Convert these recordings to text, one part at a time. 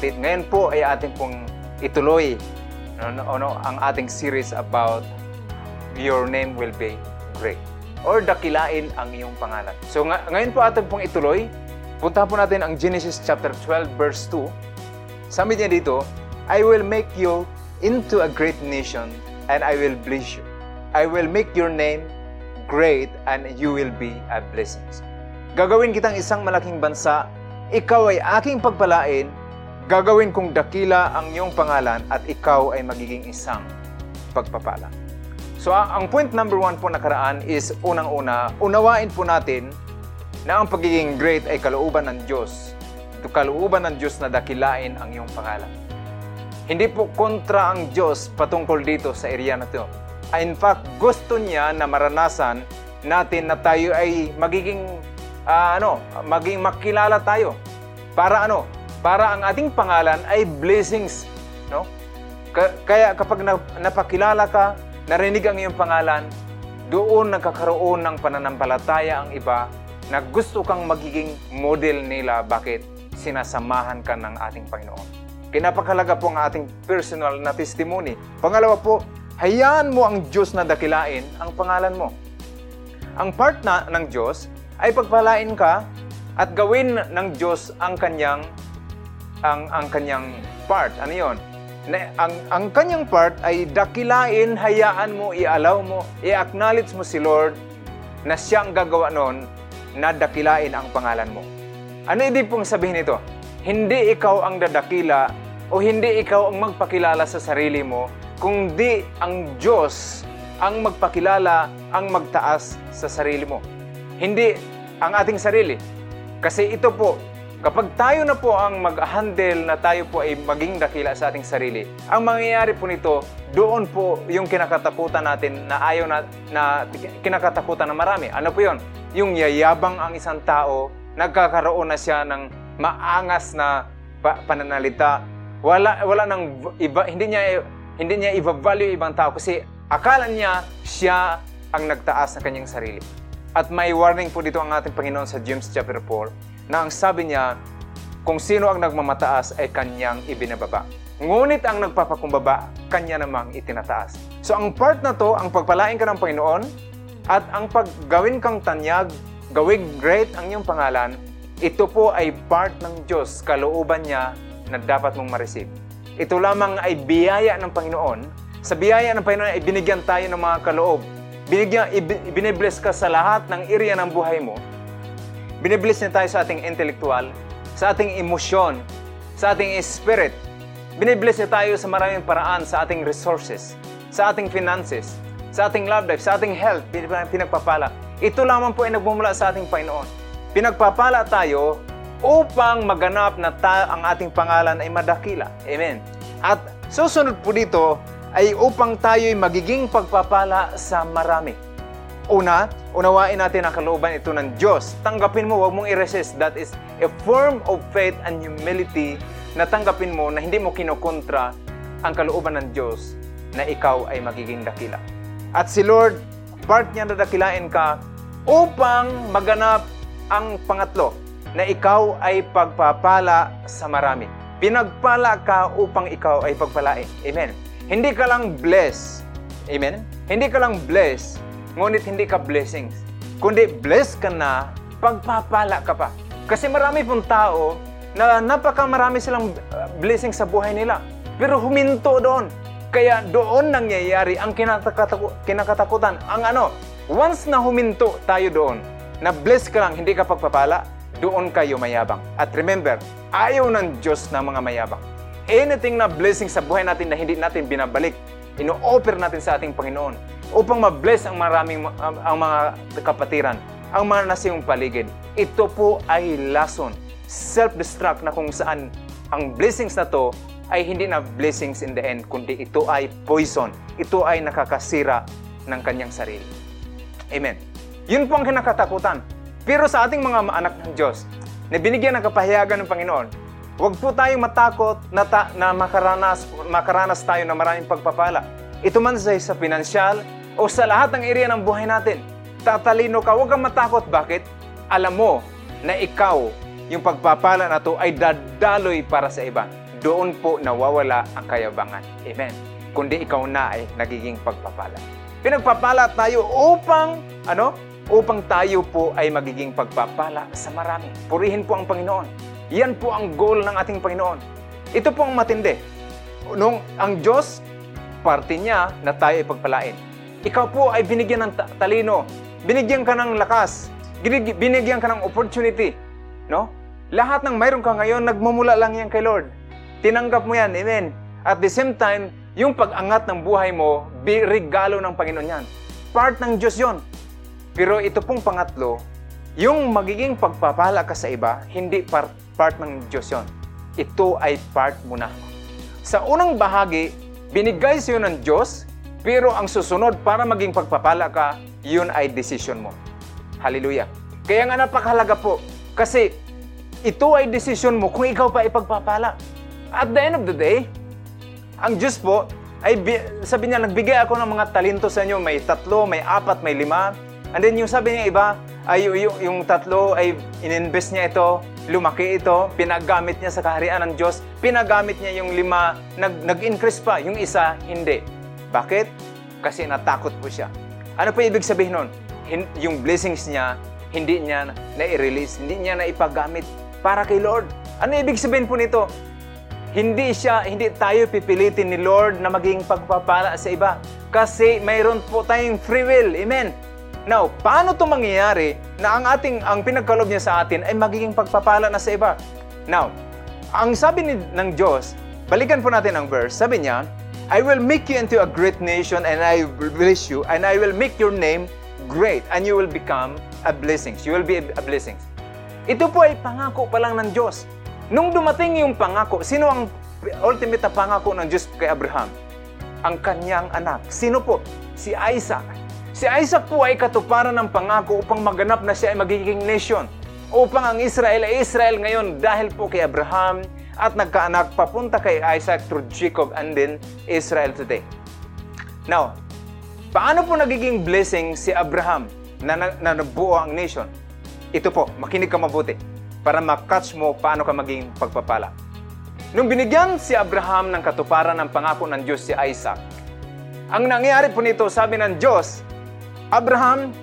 kapatid. Ngayon po ay ating pong ituloy ano, ano, ang ating series about Your Name Will Be Great or dakilain ang iyong pangalan. So nga, ngayon po ating pong ituloy. Punta po natin ang Genesis chapter 12 verse 2. Sabi niya dito, I will make you into a great nation and I will bless you. I will make your name great and you will be a blessing. Gagawin kitang isang malaking bansa ikaw ay aking pagpalain, gagawin kong dakila ang iyong pangalan at ikaw ay magiging isang pagpapala. So ang point number one po nakaraan is unang-una, unawain po natin na ang pagiging great ay kalooban ng Diyos. Ito kalooban ng Diyos na dakilain ang iyong pangalan. Hindi po kontra ang Diyos patungkol dito sa area na ito. In fact, gusto niya na maranasan natin na tayo ay magiging uh, ano, maging makilala tayo. Para ano? Para ang ating pangalan ay blessings, no? Kaya kapag napakilala ka, narinig ang iyong pangalan, doon nagkakaroon ng pananampalataya ang iba na gusto kang magiging model nila. Bakit? Sinasamahan ka ng ating Panginoon. Kinapakalaga po ang ating personal na testimony. Pangalawa po, hayaan mo ang Diyos na dakilain ang pangalan mo. Ang part na ng Diyos ay pagpalain ka at gawin ng Diyos ang kanyang ang ang kanyang part. Ano 'yon? Na, ang ang kanyang part ay dakilain, hayaan mo, i-allow mo, i-acknowledge mo si Lord na siya ang gagawa noon na dakilain ang pangalan mo. Ano ibig pong sabihin nito? Hindi ikaw ang dadakila o hindi ikaw ang magpakilala sa sarili mo, kundi ang Diyos ang magpakilala, ang magtaas sa sarili mo. Hindi ang ating sarili. Kasi ito po, kapag tayo na po ang mag-handle na tayo po ay maging dakila sa ating sarili, ang mangyayari po nito, doon po yung kinakatakutan natin na ayaw na, na kinakatakutan na marami. Ano po yon? Yung yayabang ang isang tao, nagkakaroon na siya ng maangas na pa- pananalita. Wala wala nang iba hindi niya hindi niya i-value ibang tao kasi akala niya siya ang nagtaas ng kanyang sarili. At may warning po dito ang ating Panginoon sa James chapter 4 na ang sabi niya, kung sino ang nagmamataas ay kanyang ibinababa. Ngunit ang nagpapakumbaba, kanya namang itinataas. So ang part na to, ang pagpalain ka ng Panginoon at ang paggawin kang tanyag, gawing great ang iyong pangalan, ito po ay part ng Diyos, kalooban niya na dapat mong ma-receive. Ito lamang ay biyaya ng Panginoon. Sa biyaya ng Panginoon ay binigyan tayo ng mga kaloob binigyan, binibless ka sa lahat ng area ng buhay mo. Binibless niya tayo sa ating intellectual, sa ating emosyon, sa ating spirit. Binibless niya tayo sa maraming paraan sa ating resources, sa ating finances, sa ating love life, sa ating health, pinagpapala. Ito lamang po ay nagmumula sa ating Panginoon. Pinagpapala tayo upang maganap na ta- ang ating pangalan ay madakila. Amen. At susunod po dito, ay upang tayo'y magiging pagpapala sa marami. Una, unawain natin ang kalooban ito ng Diyos. Tanggapin mo, huwag mong i-resist. That is a form of faith and humility na tanggapin mo na hindi mo kinokontra ang kalooban ng Diyos na ikaw ay magiging dakila. At si Lord, part niya na dakilain ka upang maganap ang pangatlo na ikaw ay pagpapala sa marami. Pinagpala ka upang ikaw ay pagpalain. Amen. Hindi ka lang bless. Amen? Hindi ka lang bless, ngunit hindi ka blessings. Kundi bless ka na, pagpapala ka pa. Kasi marami pong tao na napaka marami silang uh, blessings sa buhay nila. Pero huminto doon. Kaya doon nangyayari ang kinakatakutan. Ang ano, once na huminto tayo doon, na bless ka lang, hindi ka pagpapala, doon kayo mayabang. At remember, ayaw ng Diyos na mga mayabang anything na blessing sa buhay natin na hindi natin binabalik, ino-offer natin sa ating Panginoon upang ma-bless ang maraming ang mga kapatiran, ang mga nasa iyong paligid. Ito po ay lason, self-destruct na kung saan ang blessings na to ay hindi na blessings in the end, kundi ito ay poison. Ito ay nakakasira ng kanyang sarili. Amen. Yun po ang kinakatakutan. Pero sa ating mga anak ng Diyos, na binigyan ng kapahayagan ng Panginoon, Huwag po tayong matakot na, ta- na makaranas, makaranas tayo ng maraming pagpapala. Ito man sa, sa pinansyal o sa lahat ng area ng buhay natin. Tatalino ka, huwag kang matakot. Bakit? Alam mo na ikaw yung pagpapala na to ay dadaloy para sa iba. Doon po nawawala ang kayabangan. Amen. Kundi ikaw na ay nagiging pagpapala. Pinagpapala tayo upang, ano? Upang tayo po ay magiging pagpapala sa marami. Purihin po ang Panginoon. Yan po ang goal ng ating Panginoon. Ito po ang matindi. Nung ang Diyos, parte niya na tayo ay pagpalain. Ikaw po ay binigyan ng talino, binigyan ka ng lakas, binigyan ka ng opportunity, no? Lahat ng mayroon ka ngayon, nagmumula lang yan kay Lord. Tinanggap mo yan, amen. At the same time, yung pag-angat ng buhay mo, regalo ng Panginoon yan. Part ng Diyos yon. Pero ito pong pangatlo, yung magiging pagpapala ka sa iba, hindi part, part ng Diyos yon. Ito ay part mo na. Sa unang bahagi, binigay sa iyo ng Diyos, pero ang susunod para maging pagpapala ka, yun ay decision mo. Hallelujah. Kaya nga napakahalaga po, kasi ito ay decision mo kung ikaw pa ipagpapala. At the end of the day, ang Diyos po, ay sabi niya, nagbigay ako ng mga talento sa inyo. May tatlo, may apat, may lima. And then yung sabi niya iba, ay yung, yung tatlo ay ininvest niya ito, lumaki ito, pinagamit niya sa kaharian ng Diyos, pinagamit niya yung lima, nag, nag-increase pa, yung isa, hindi. Bakit? Kasi natakot po siya. Ano pa ibig sabihin nun? Hin- yung blessings niya, hindi niya na-release, hindi niya na ipagamit para kay Lord. Ano ibig sabihin po nito? Hindi siya, hindi tayo pipilitin ni Lord na maging pagpapala sa iba. Kasi mayroon po tayong free will. Amen. Now, paano to mangyayari na ang ating ang pinagkalob niya sa atin ay magiging pagpapala na sa iba? Now, ang sabi ni, ng Diyos, balikan po natin ang verse. Sabi niya, I will make you into a great nation and I will bless you and I will make your name great and you will become a blessing. You will be a blessing. Ito po ay pangako pa lang ng Diyos. Nung dumating yung pangako, sino ang ultimate na pangako ng Diyos kay Abraham? Ang kanyang anak. Sino po? Si Isaac. Si Isaac po ay katuparan ng pangako upang maganap na siya ay magiging nation. Upang ang Israel ay Israel ngayon dahil po kay Abraham at nagkaanak papunta kay Isaac through Jacob and then Israel today. Now, paano po nagiging blessing si Abraham na, na, na nabuo ang nation? Ito po, makinig ka mabuti para makatch mo paano ka maging pagpapala. Nung binigyan si Abraham ng katuparan ng pangako ng Diyos si Isaac, ang nangyari po nito, sabi ng Diyos, Abraham,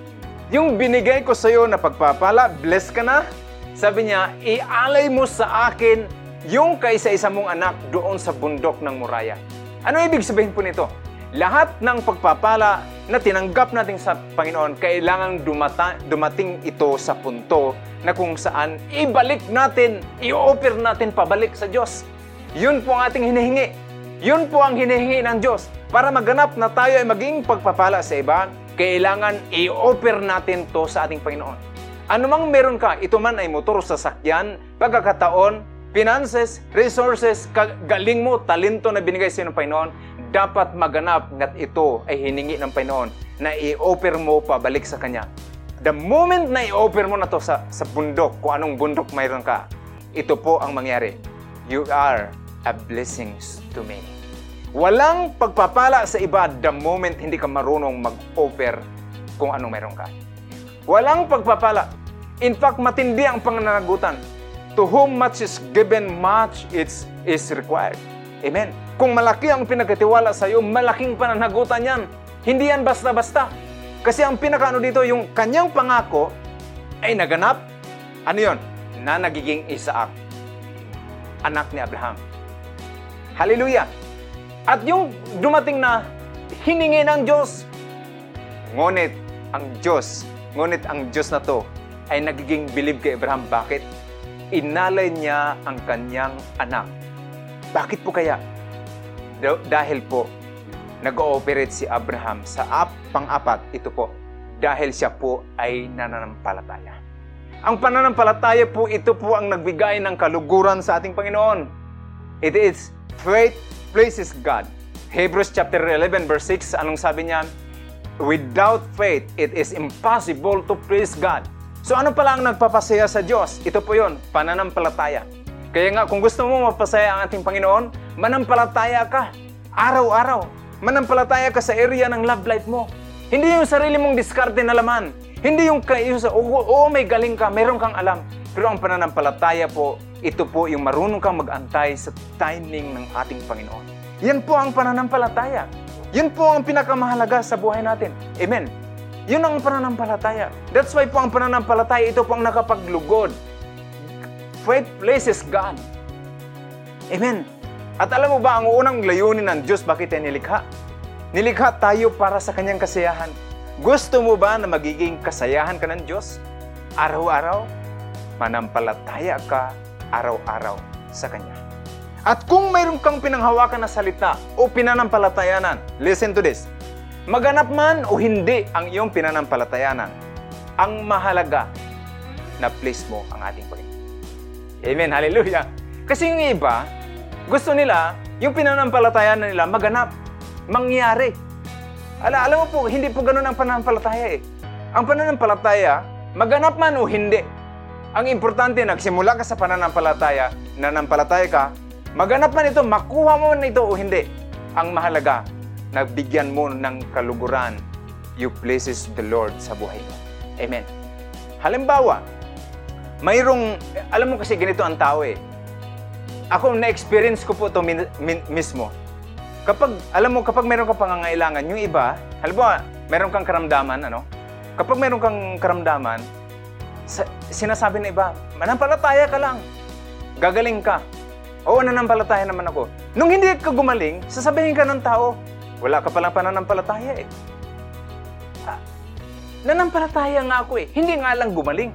yung binigay ko sa iyo na pagpapala, bless ka na. Sabi niya, ialay mo sa akin yung kaisa-isa mong anak doon sa bundok ng Muraya. Ano ibig sabihin po nito? Lahat ng pagpapala na tinanggap natin sa Panginoon, kailangang dumata, dumating ito sa punto na kung saan ibalik natin, i-offer natin pabalik sa Diyos. Yun po ang ating hinihingi. Yun po ang hinihingi ng Diyos. Para maganap na tayo ay maging pagpapala sa iba, kailangan i-offer natin to sa ating Panginoon. Anumang meron ka, ito man ay motor, sasakyan, pagkakataon, finances, resources, galing mo, talento na binigay sa ng Panginoon, dapat maganap ngat ito ay hiningi ng Panginoon na i-offer mo pabalik sa Kanya. The moment na i-offer mo na to sa, sa bundok, kung anong bundok mayroon ka, ito po ang mangyari. You are a blessing to many. Walang pagpapala sa iba the moment hindi ka marunong mag-offer kung anong meron ka. Walang pagpapala. In fact, matindi ang pananagutan. To whom much is given, much is, is required. Amen. Kung malaki ang pinagkatiwala sa iyo, malaking pananagutan yan. Hindi yan basta-basta. Kasi ang pinakaano dito, yung kanyang pangako ay naganap. Ano yon? Na nagiging Isaac. Anak ni Abraham. Hallelujah! At yung dumating na hiningi ng Diyos, ngunit ang Diyos, ngunit ang Diyos na to ay nagiging bilib kay Abraham. Bakit? Inalay niya ang kanyang anak. Bakit po kaya? Dahil po, nag-ooperate si Abraham sa ap, pang-apat, ito po, dahil siya po ay nananampalataya. Ang pananampalataya po, ito po ang nagbigay ng kaluguran sa ating Panginoon. It is faith pleases God. Hebrews chapter 11 verse 6, anong sabi niya? Without faith, it is impossible to please God. So ano pala ang nagpapasaya sa Diyos? Ito po yon, pananampalataya. Kaya nga, kung gusto mo mapasaya ang ating Panginoon, manampalataya ka. Araw-araw. Manampalataya ka sa area ng love life mo. Hindi yung sarili mong diskarte na laman. Hindi yung, yung sa, oo, oh, may galing ka, meron kang alam. Pero ang pananampalataya po, ito po yung marunong kang mag-antay sa timing ng ating Panginoon. Yan po ang pananampalataya. Yun po ang pinakamahalaga sa buhay natin. Amen. Yun ang pananampalataya. That's why po ang pananampalataya, ito po ang nakapaglugod. Faith places God. Amen. At alam mo ba ang unang layunin ng Diyos bakit tayo nilikha? Nilikha tayo para sa kanyang kasiyahan. Gusto mo ba na magiging kasayahan ka ng Diyos? Araw-araw? Manampalataya ka araw-araw sa Kanya. At kung mayroon kang pinanghawakan na salita o pinanampalatayanan, listen to this. Maganap man o hindi ang iyong pinanampalatayanan, ang mahalaga na please mo ang ating Panginoon. Amen. Hallelujah. Kasi yung iba, gusto nila, yung pinanampalatayanan nila maganap, mangyari. Ala, alam mo po, hindi po ganun ang pananampalataya eh. Ang pananampalataya, maganap man o hindi. Ang importante, nagsimula ka sa pananampalataya, nanampalataya ka, maganap man ito, makuha mo man ito o hindi. Ang mahalaga, nabigyan mo ng kaluguran, you places the Lord sa buhay mo. Amen. Halimbawa, mayroong, alam mo kasi ganito ang tao eh. Ako, na-experience ko po ito min, min, mismo. Kapag, alam mo, kapag meron ka pangangailangan, yung iba, halimbawa, meron kang karamdaman, ano? Kapag meron kang karamdaman, sa, sinasabi ng iba, manampalataya ka lang. Gagaling ka. Oo, nanampalataya naman ako. Nung hindi ka gumaling, sasabihin ka ng tao, wala ka palang pananampalataya eh. Ah, nanampalataya nga ako eh. Hindi nga lang gumaling.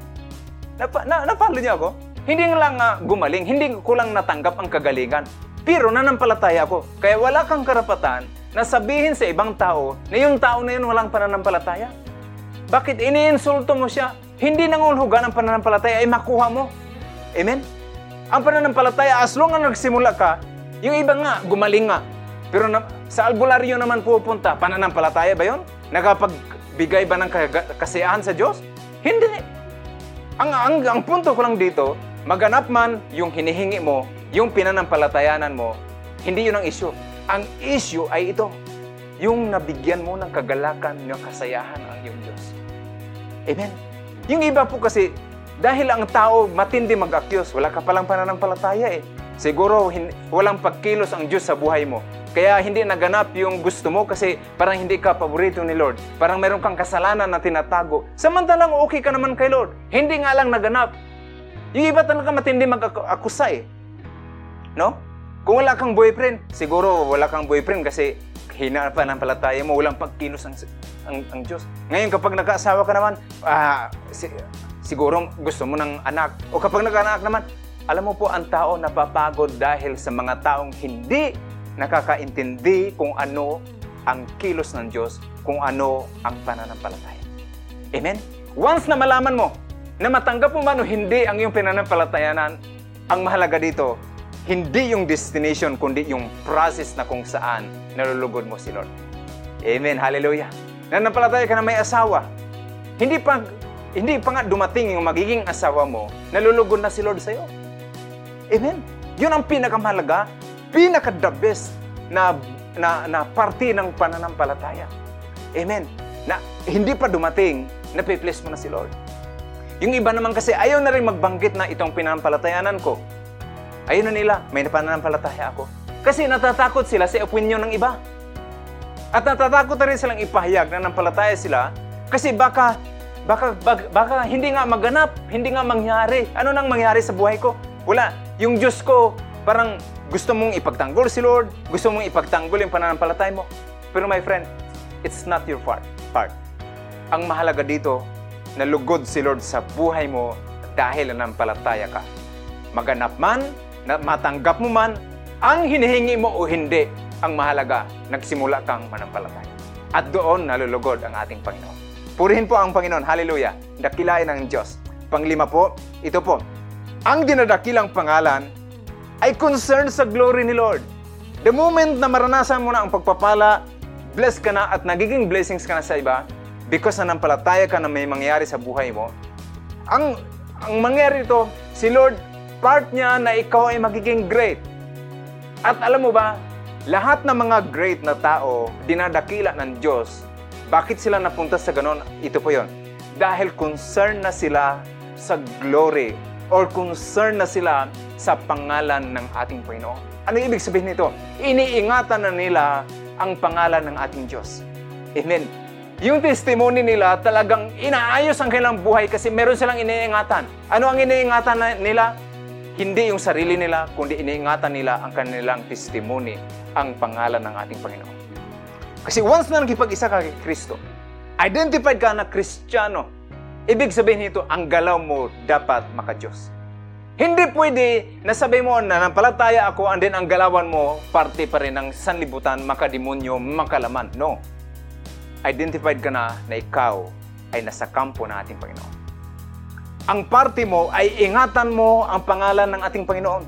Napa, na, napalo niyo ako? Hindi nga lang uh, gumaling, hindi ko lang natanggap ang kagalingan. Pero nanampalataya ako. Kaya wala kang karapatan na sabihin sa ibang tao na yung tao na yun walang pananampalataya. Bakit iniinsulto mo siya? Hindi nangulhugan ang pananampalataya ay makuha mo. Amen? Ang pananampalataya, as long as nagsimula ka, yung iba nga, gumaling nga. Pero na, sa albularyo naman pupunta, pananampalataya ba yon? Nakapagbigay ba ng kasiyahan sa Diyos? Hindi. Ang, ang, ang punto ko lang dito, maganap man yung hinihingi mo, yung pinanampalatayanan mo, hindi yun ang issue. Ang issue ay ito, yung nabigyan mo ng kagalakan, ng kasayahan ang iyong Diyos. Amen? Yung iba po kasi, dahil ang tao matindi mag-accuse, wala ka palang pananampalataya eh. Siguro hin- walang pagkilos ang Diyos sa buhay mo. Kaya hindi naganap yung gusto mo kasi parang hindi ka paborito ni Lord. Parang meron kang kasalanan na tinatago. Samantalang okay ka naman kay Lord. Hindi nga lang naganap. Yung iba talaga matindi mag-akusa eh. No? Kung wala kang boyfriend, siguro wala kang boyfriend kasi hina pa ng palataya mo, walang pagkilos ang, ang, ang Diyos. Ngayon, kapag nagkaasawa ka naman, ah, si, siguro gusto mo ng anak. O kapag nagkaanak naman, alam mo po, ang tao napapagod dahil sa mga taong hindi nakakaintindi kung ano ang kilos ng Diyos, kung ano ang pananampalataya. Amen? Once na malaman mo na matanggap mo man o hindi ang iyong pinanampalatayanan, ang mahalaga dito, hindi yung destination, kundi yung process na kung saan nalulugod mo si Lord. Amen. Hallelujah. Nanampalataya ka na may asawa. Hindi pa, hindi pa nga dumating yung magiging asawa mo, nalulugod na si Lord sa'yo. Amen. Yun ang pinakamahalaga, pinaka-the best na, na, na parte ng pananampalataya. Amen. Na hindi pa dumating, napiplace mo na si Lord. Yung iba naman kasi ayaw na rin magbanggit na itong pinanampalatayanan ko. Ayun na nila, may pananampalataya ako. Kasi natatakot sila sa opinion ng iba. At natatakot na rin silang ipahayag na nampalataya sila kasi baka, baka, baka, baka hindi nga maganap, hindi nga mangyari. Ano nang mangyari sa buhay ko? Wala. Yung Diyos ko, parang gusto mong ipagtanggol si Lord, gusto mong ipagtanggol yung pananampalataya mo. Pero my friend, it's not your part. part. Ang mahalaga dito, nalugod si Lord sa buhay mo dahil nanampalataya ka. Maganap man, matanggap mo man, ang hinihingi mo o hindi, ang mahalaga, nagsimula kang manampalataya. At doon nalulugod ang ating Panginoon. Purihin po ang Panginoon. Hallelujah. Dakilain ng Diyos. Panglima po, ito po. Ang dinadakilang pangalan ay concern sa glory ni Lord. The moment na maranasan mo na ang pagpapala, bless ka na at nagiging blessings ka na sa iba, because na nampalataya ka na may mangyari sa buhay mo, ang, ang mangyari ito, si Lord part niya na ikaw ay magiging great. At alam mo ba, lahat ng mga great na tao, dinadakila ng Diyos. Bakit sila napunta sa ganon? Ito po yon. Dahil concern na sila sa glory or concern na sila sa pangalan ng ating Panginoon. Ano ibig sabihin nito? Iniingatan na nila ang pangalan ng ating Diyos. Amen. Yung testimony nila talagang inaayos ang kanilang buhay kasi meron silang iniingatan. Ano ang iniingatan nila? Hindi yung sarili nila, kundi iniingatan nila ang kanilang testimony, ang pangalan ng ating Panginoon. Kasi once na nakipag-isa ka kay Kristo, identified ka na Kristiyano, ibig sabihin nito, ang galaw mo dapat maka-Diyos. Hindi pwede na sabi mo na nampalataya ako and then ang galawan mo parte pa rin ng sanlibutan, makademonyo, makalaman. No. Identified ka na na ikaw ay nasa kampo ng ating Panginoon. Ang parte mo ay ingatan mo ang pangalan ng ating Panginoon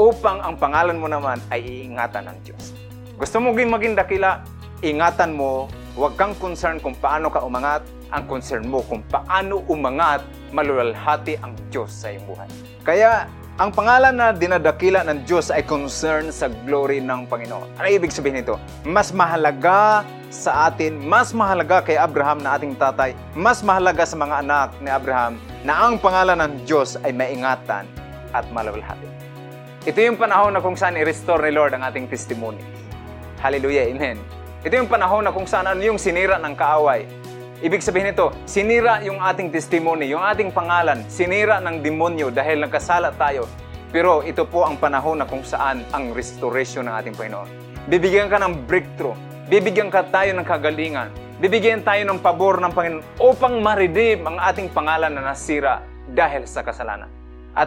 upang ang pangalan mo naman ay iingatan ng Diyos. Gusto mo maging maging dakila, ingatan mo, huwag kang concern kung paano ka umangat, ang concern mo kung paano umangat, malulalhati ang Diyos sa iyong buhay. Kaya, ang pangalan na dinadakila ng Diyos ay concern sa glory ng Panginoon. Ano ibig sabihin nito? Mas mahalaga sa atin, mas mahalaga kay Abraham na ating tatay, mas mahalaga sa mga anak ni Abraham na ang pangalan ng Diyos ay maingatan at malulalhati. Ito yung panahon na kung saan i-restore ni Lord ang ating testimony. Hallelujah, Amen. Ito yung panahon na kung saan ano yung sinira ng kaaway, Ibig sabihin nito, sinira yung ating testimony, yung ating pangalan, sinira ng demonyo dahil nagkasala tayo. Pero ito po ang panahon na kung saan ang restoration ng ating Panginoon. Bibigyan ka ng breakthrough. Bibigyan ka tayo ng kagalingan. Bibigyan tayo ng pabor ng Panginoon upang ma-redeem ang ating pangalan na nasira dahil sa kasalanan. At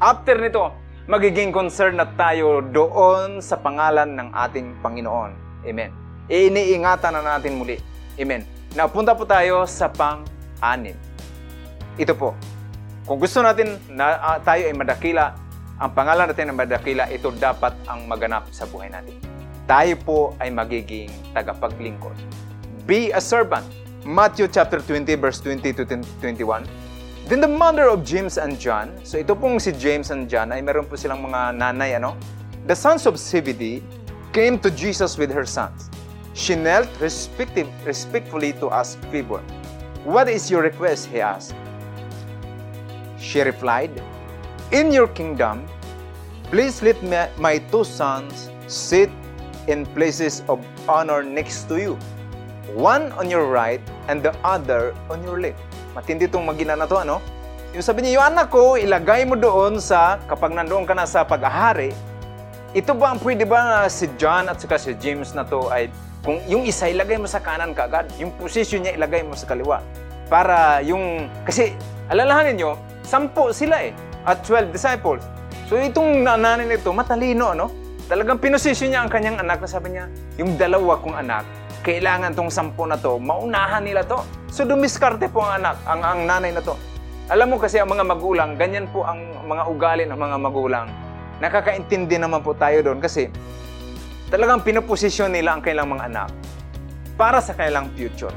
after nito, magiging concern na tayo doon sa pangalan ng ating Panginoon. Amen. Iniingatan na natin muli. Amen. Napunta po tayo sa pang-anim. Ito po. Kung gusto natin na uh, tayo ay madakila, ang pangalan natin na madakila, ito dapat ang maganap sa buhay natin. Tayo po ay magiging tagapaglingkod. Be a servant. Matthew chapter 20 verse 20 to 21. Then the mother of James and John, so ito pong si James and John ay meron po silang mga nanay ano. The sons of Zebedee came to Jesus with her sons She knelt respectfully to ask favor. What is your request? he asked. She replied, In your kingdom, please let my two sons sit in places of honor next to you, one on your right and the other on your left. Matindi itong magina na to, ano? Yung sabi niya, yung anak ko, ilagay mo doon sa, kapag nandoon ka na sa pag-ahari, ito ba ang pwede ba na si John at saka si James na to ay kung yung isa ilagay mo sa kanan kaagad, yung position niya ilagay mo sa kaliwa. Para yung, kasi alalahanin nyo, sampo sila eh, at 12 disciples. So itong nanay nito, matalino, ano? Talagang pinosisyon niya ang kanyang anak na sabi niya, yung dalawa kong anak, kailangan tong sampo na to, maunahan nila to. So dumiskarte po ang anak, ang, ang nanay na to. Alam mo kasi ang mga magulang, ganyan po ang mga ugali ng mga magulang. Nakakaintindi naman po tayo doon kasi talagang pinoposisyon nila ang kailang mga anak para sa kailang future.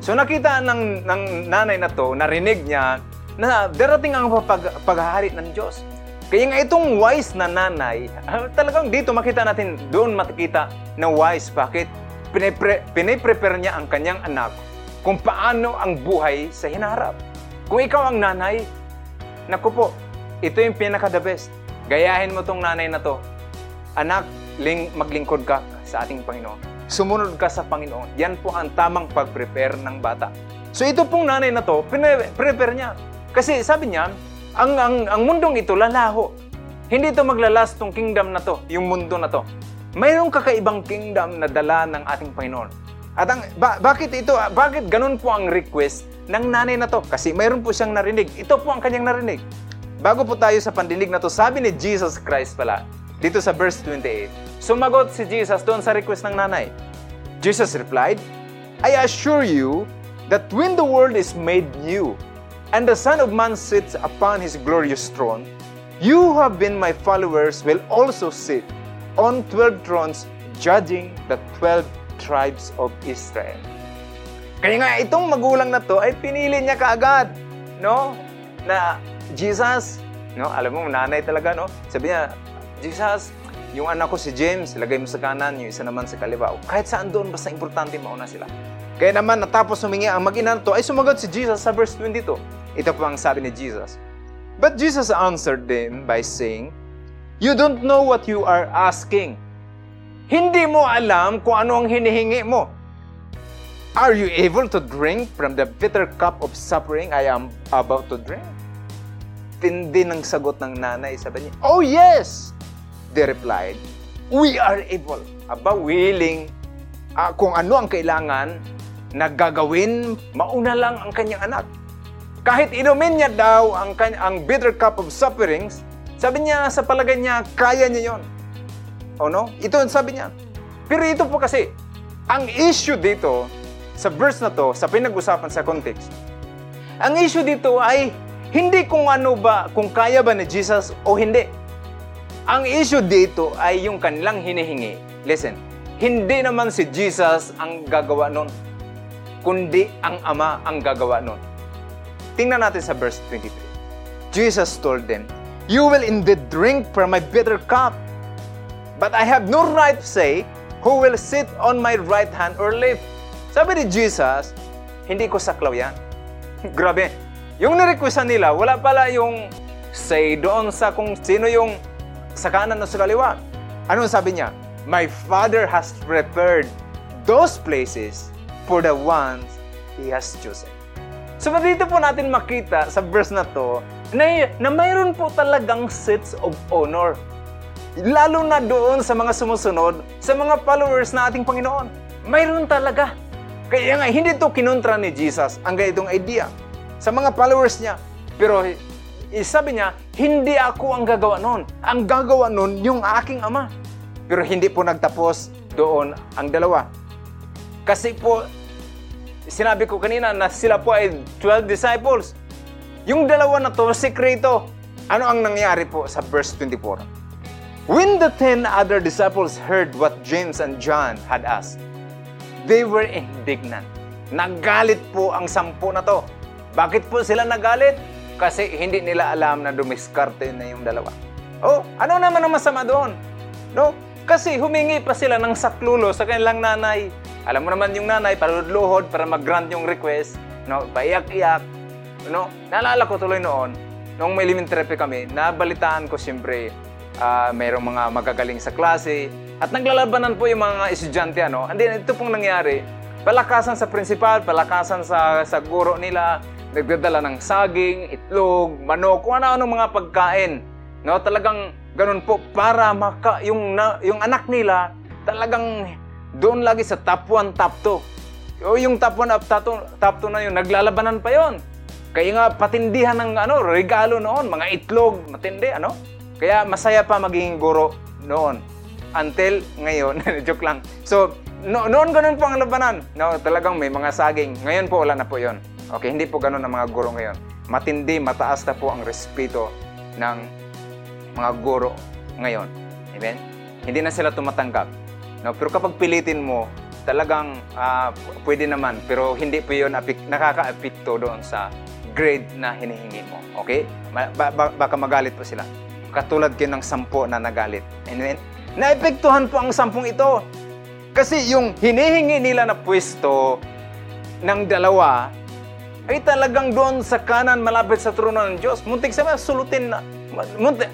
So nakita ng, ng nanay na to, narinig niya na darating ang pag, paghahari ng Diyos. Kaya nga itong wise na nanay, talagang dito makita natin, doon makikita na wise. Bakit? Pinipre, piniprepare niya ang kanyang anak kung paano ang buhay sa hinaharap. Kung ikaw ang nanay, naku po, ito yung pinaka-the best. Gayahin mo tong nanay na to. Anak, ling maglingkod ka sa ating Panginoon. Sumunod ka sa Panginoon. Yan po ang tamang pag-prepare ng bata. So ito pong nanay na to, prepare niya. Kasi sabi niya, ang, ang, ang mundong ito lalaho. Hindi ito maglalas tong kingdom na to, yung mundo na to. Mayroong kakaibang kingdom na dala ng ating Panginoon. At ang, ba, bakit ito, bakit ganun po ang request ng nanay na to? Kasi mayroon po siyang narinig. Ito po ang kanyang narinig. Bago po tayo sa pandinig na to, sabi ni Jesus Christ pala, dito sa verse 28, sumagot si Jesus doon sa request ng nanay. Jesus replied, I assure you that when the world is made new, and the Son of Man sits upon his glorious throne, you who have been my followers will also sit on 12 thrones judging the 12 tribes of Israel. Kaya nga itong magulang na to ay pinili niya kaagad, no? Na Jesus, no? Alam mo, nanay talaga, no? Sabi niya, Jesus, yung anak ko si James, lagay mo sa kanan, yung isa naman sa kaliwa. Kahit saan doon, basta importante mauna sila. Kaya naman, natapos humingi ang mag ay sumagot si Jesus sa verse 22. Ito po ang sabi ni Jesus. But Jesus answered them by saying, You don't know what you are asking. Hindi mo alam kung ano ang hinihingi mo. Are you able to drink from the bitter cup of suffering I am about to drink? Tindi ng sagot ng nanay. Sabi niya, Oh yes! They replied, We are able. Aba, willing. Ah, kung ano ang kailangan na gagawin, mauna lang ang kanyang anak. Kahit inumin niya daw ang, ang bitter cup of sufferings, sabi niya sa palagay niya, kaya niya yon. O no? Ito ang sabi niya. Pero ito po kasi, ang issue dito, sa verse na to, sa pinag-usapan sa context, ang issue dito ay hindi kung ano ba, kung kaya ba ni Jesus o hindi. Ang issue dito ay yung kanilang hinihingi. Listen, hindi naman si Jesus ang gagawa nun, kundi ang Ama ang gagawa nun. Tingnan natin sa verse 23. Jesus told them, You will indeed drink from my bitter cup, but I have no right to say who will sit on my right hand or left. Sabi ni Jesus, hindi ko saklaw yan. Grabe. Yung nirequestan nila, wala pala yung say doon sa kung sino yung sa kanan o sa kaliwa. Anong sabi niya? My Father has prepared those places for the ones He has chosen. So dito po natin makita sa verse na to na, na mayroon po talagang seats of honor. Lalo na doon sa mga sumusunod, sa mga followers na ating Panginoon. Mayroon talaga. Kaya nga, hindi to kinontra ni Jesus ang ganitong idea sa mga followers niya. Pero sabi niya, hindi ako ang gagawa noon. Ang gagawa noon, yung aking ama. Pero hindi po nagtapos doon ang dalawa. Kasi po, sinabi ko kanina na sila po ay 12 disciples. Yung dalawa na to, sekreto. Ano ang nangyari po sa verse 24? When the ten other disciples heard what James and John had asked, They were indignant. Nagalit po ang sampu na to. Bakit po sila nagalit? Kasi hindi nila alam na dumiskarte na yung dalawa. Oh, ano naman ang masama doon? No? Kasi humingi pa sila ng saklulo sa kanilang nanay. Alam mo naman yung nanay, paludluhod para mag-grant yung request. No? Paiyak-iyak. No? Naalala ko tuloy noon, nung may elementary kami, nabalitaan ko siyempre uh, mayroong mga magagaling sa klase, at naglalabanan po yung mga estudyante, ano? And then, ito pong nangyari, palakasan sa principal, palakasan sa, sa guro nila, nagdadala ng saging, itlog, manok, kung ano-ano mga pagkain. No, talagang ganun po para maka yung na, yung anak nila talagang doon lagi sa top 1, top 2. O yung top 1 up top 2, top 2 na yun, naglalabanan pa yon. Kaya nga patindihan ng ano, regalo noon, mga itlog, matindi ano. Kaya masaya pa maging guro noon until ngayon. Joke lang. So, no, noon ganun po ang labanan. No, talagang may mga saging. Ngayon po wala na po yon. Okay, hindi po ganun ang mga guro ngayon. Matindi, mataas na po ang respeto ng mga guro ngayon. Amen? Hindi na sila tumatanggap. No, pero kapag pilitin mo, talagang uh, pwede naman. Pero hindi po yun nakaka-apekto doon sa grade na hinihingi mo. Okay? Ba- ba- baka magalit po sila. Katulad kayo ng sampo na nagalit. Amen? naepektuhan po ang sampung ito. Kasi yung hinihingi nila na pwesto ng dalawa ay talagang doon sa kanan malapit sa trono ng Diyos. Muntik sa sulutin na. Muntik.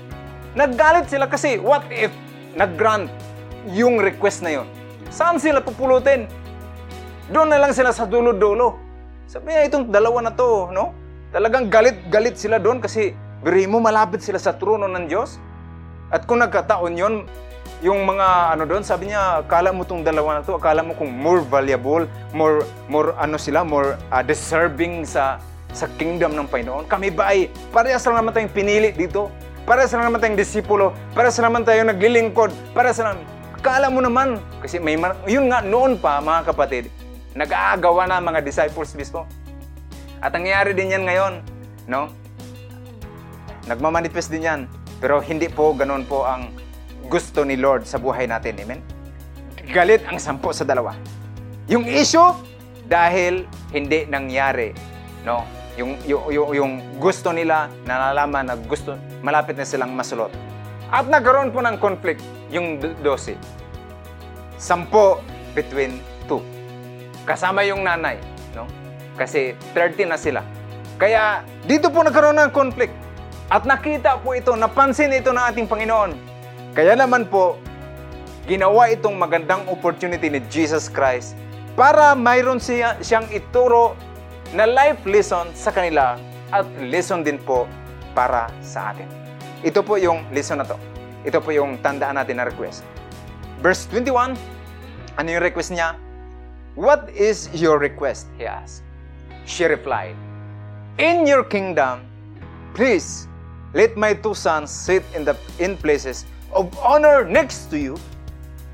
Naggalit sila kasi what if nag-grant yung request na yon? Saan sila pupulutin? Doon na lang sila sa dulo-dulo. Sabi niya, itong dalawa na to, no? Talagang galit-galit sila doon kasi biri mo malapit sila sa trono ng Diyos. At kung nagkataon yon, yung mga ano doon, sabi niya, akala mo tong dalawa na to, akala mo kung more valuable, more more ano sila, more uh, deserving sa sa kingdom ng Panginoon. Kami ba ay parehas lang naman tayong pinili dito? Parehas lang naman tayong disipulo? Parehas lang naman tayong naglilingkod? Parehas lang Akala mo naman, kasi may yun nga noon pa mga kapatid, nag-aagawa na mga disciples mismo. At ang nangyayari din yan ngayon, no? Nagmamanifest din yan. Pero hindi po ganun po ang gusto ni Lord sa buhay natin. Amen? Galit ang sampo sa dalawa. Yung issue, dahil hindi nangyari. No? Yung, yung, yung, yung gusto nila, nalalaman na gusto, malapit na silang masulot. At nagkaroon po ng conflict, yung 12. Sampo between two. Kasama yung nanay. No? Kasi 30 na sila. Kaya dito po nagkaroon ng conflict. At nakita po ito, napansin ito ng ating Panginoon. Kaya naman po, ginawa itong magandang opportunity ni Jesus Christ para mayroon siya, siyang ituro na life lesson sa kanila at lesson din po para sa atin. Ito po yung lesson na to. Ito po yung tandaan natin na request. Verse 21, ano yung request niya? What is your request? He asked. She replied, In your kingdom, please let my two sons sit in the in places of honor next to you,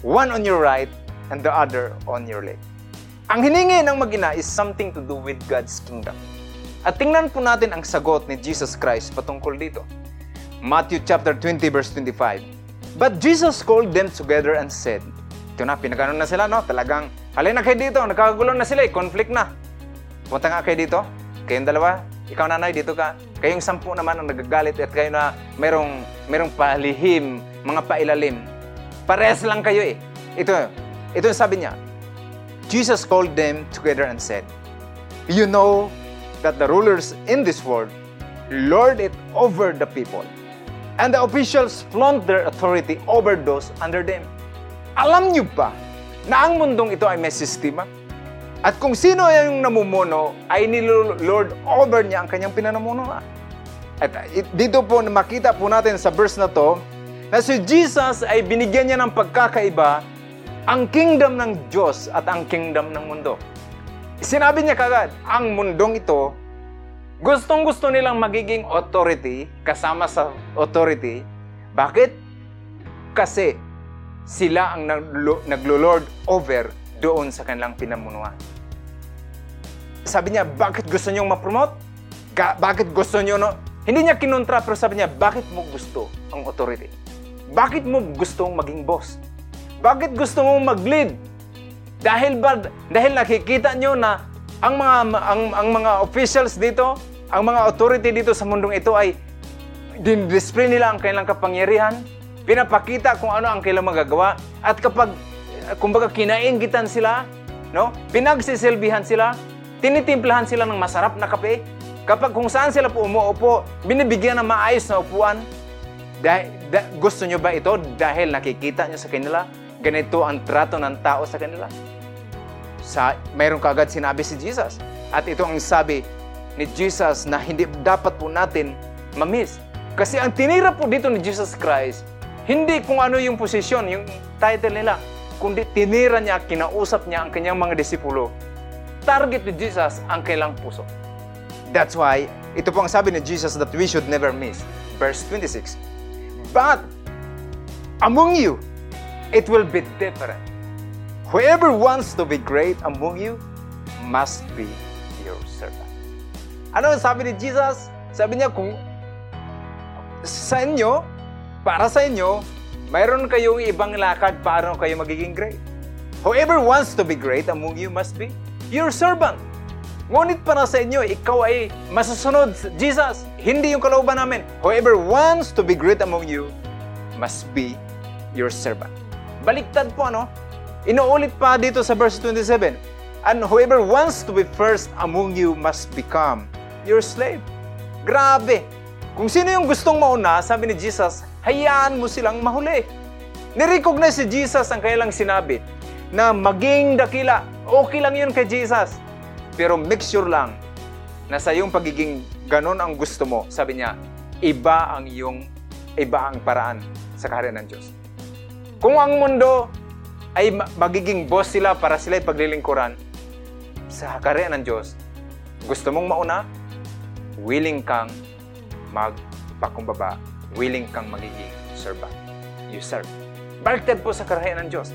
one on your right and the other on your left. Ang hiningi ng mag is something to do with God's kingdom. At tingnan po natin ang sagot ni Jesus Christ patungkol dito. Matthew chapter 20 verse 25. But Jesus called them together and said, ito na, pinagano na sila, no? Talagang, halina kayo dito, nagkakagulo na sila, eh, conflict na. Punta nga kayo dito, kayong dalawa, ikaw nanay, dito ka. Kayong sampu naman ang nagagalit at kayo na merong, merong palihim, mga pailalim. Parehas lang kayo eh. Ito, ito yung sabi niya. Jesus called them together and said, You know that the rulers in this world lord it over the people, and the officials flaunt their authority over those under them. Alam niyo ba na ang mundong ito ay may sistema? At kung sino yung namumuno, ay nilord over niya ang kanyang pinanamunuan. At dito po makita po natin sa verse na to, na si Jesus ay binigyan niya ng pagkakaiba ang kingdom ng Diyos at ang kingdom ng mundo. Sinabi niya kagad, ang mundong ito, gustong gusto nilang magiging authority kasama sa authority. Bakit? Kasi sila ang naglo-lord over doon sa kanilang pinamunuan. Sabi niya, bakit gusto niyong ma-promote? Ka- bakit gusto niyo no? Hindi niya kinontra, pero sabi niya, bakit mo gusto ang authority? Bakit mo gustong maging boss? Bakit gusto mong mag-lead? Dahil ba dahil nakikita niyo na ang mga ang, ang mga officials dito, ang mga authority dito sa mundong ito ay din-display nila ang kanilang kapangyarihan, pinapakita kung ano ang kailang magagawa at kapag kumbaga kinaingitan sila, no? Pinagsisilbihan sila, tinitimplahan sila ng masarap na kape. Kapag kung saan sila po umuupo, binibigyan ng maayos na upuan. Dahil, da, gusto nyo ba ito dahil nakikita nyo sa kanila? Ganito ang trato ng tao sa kanila. Sa, mayroon kagad sinabi si Jesus. At ito ang sabi ni Jesus na hindi dapat po natin mamiss. Kasi ang tinira po dito ni Jesus Christ, hindi kung ano yung posisyon, yung title nila, kundi tinira niya, kinausap niya ang kanyang mga disipulo target ni Jesus ang kailang puso. That's why, ito po ang sabi ni Jesus that we should never miss. Verse 26. But, among you, it will be different. Whoever wants to be great among you must be. Ano sabi ni Jesus? Sabi niya, kung sa inyo, para sa inyo, mayroon kayong ibang lakad paano kayo magiging great. Whoever wants to be great among you must be your servant. Ngunit para sa inyo, ikaw ay masusunod Jesus. Hindi yung kalooban namin. Whoever wants to be great among you must be your servant. Baliktad po ano? Inuulit pa dito sa verse 27. And whoever wants to be first among you must become your slave. Grabe! Kung sino yung gustong mauna, sabi ni Jesus, hayaan mo silang mahuli. Nirecognize si Jesus ang kailang sinabi na maging dakila okay lang yun kay Jesus. Pero make sure lang na sa iyong pagiging ganon ang gusto mo, sabi niya, iba ang iyong, iba ang paraan sa kaharian ng Diyos. Kung ang mundo ay magiging boss sila para sila ay paglilingkuran, sa kaharian ng Diyos, gusto mong mauna, willing kang magpakumbaba, willing kang magiging servant. You serve. Baliktad po sa kaharian ng Diyos.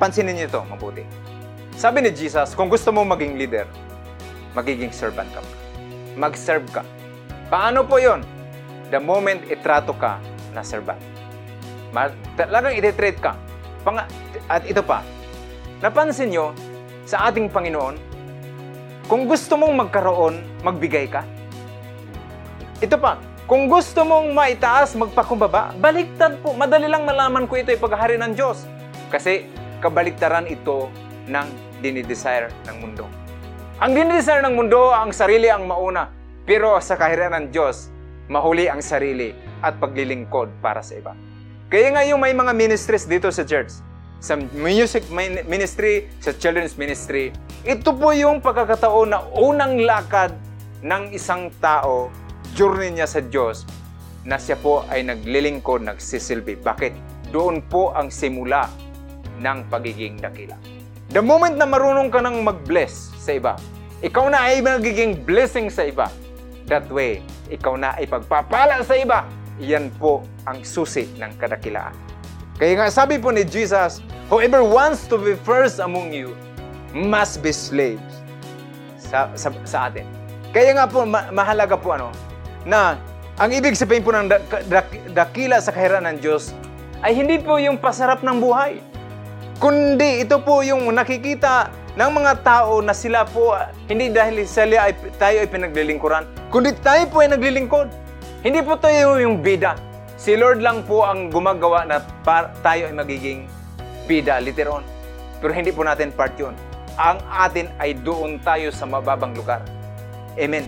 Pansinin niyo ito mabuti. Sabi ni Jesus, kung gusto mo maging leader, magiging servant ka. Mag-serve ka. Paano po yon? The moment itrato ka na servant. Talagang ititrate ka. Pang at ito pa, napansin nyo sa ating Panginoon, kung gusto mong magkaroon, magbigay ka. Ito pa, kung gusto mong maitaas, magpakumbaba, baliktad po. Madali lang malaman ko ito ay paghahari ng Diyos. Kasi kabaliktaran ito ng dinidesire ng mundo. Ang dinidesire ng mundo, ang sarili ang mauna. Pero sa kahirian ng Diyos, mahuli ang sarili at paglilingkod para sa iba. Kaya nga yung may mga ministries dito sa church, sa music ministry, sa children's ministry, ito po yung pagkakataon na unang lakad ng isang tao, journey niya sa Diyos, na siya po ay naglilingkod, nagsisilbi. Bakit? Doon po ang simula ng pagiging dakila. The moment na marunong ka nang mag-bless sa iba, ikaw na ay magiging blessing sa iba. That way, ikaw na ay pagpapala sa iba. Iyan po ang susi ng kadakilaan. Kaya nga sabi po ni Jesus, Whoever wants to be first among you must be slaves sa, sa, sa atin. Kaya nga po, ma- mahalaga po ano, na ang ibig sabihin po ng dak- dak- dakila sa kahirapan ng Diyos ay hindi po yung pasarap ng buhay. Kundi ito po yung nakikita ng mga tao na sila po, hindi dahil sila ay, tayo ay pinaglilingkuran, kundi tayo po ay naglilingkod. Hindi po tayo yung bida. Si Lord lang po ang gumagawa na tayo ay magiging bida later on. Pero hindi po natin part yun. Ang atin ay doon tayo sa mababang lugar. Amen.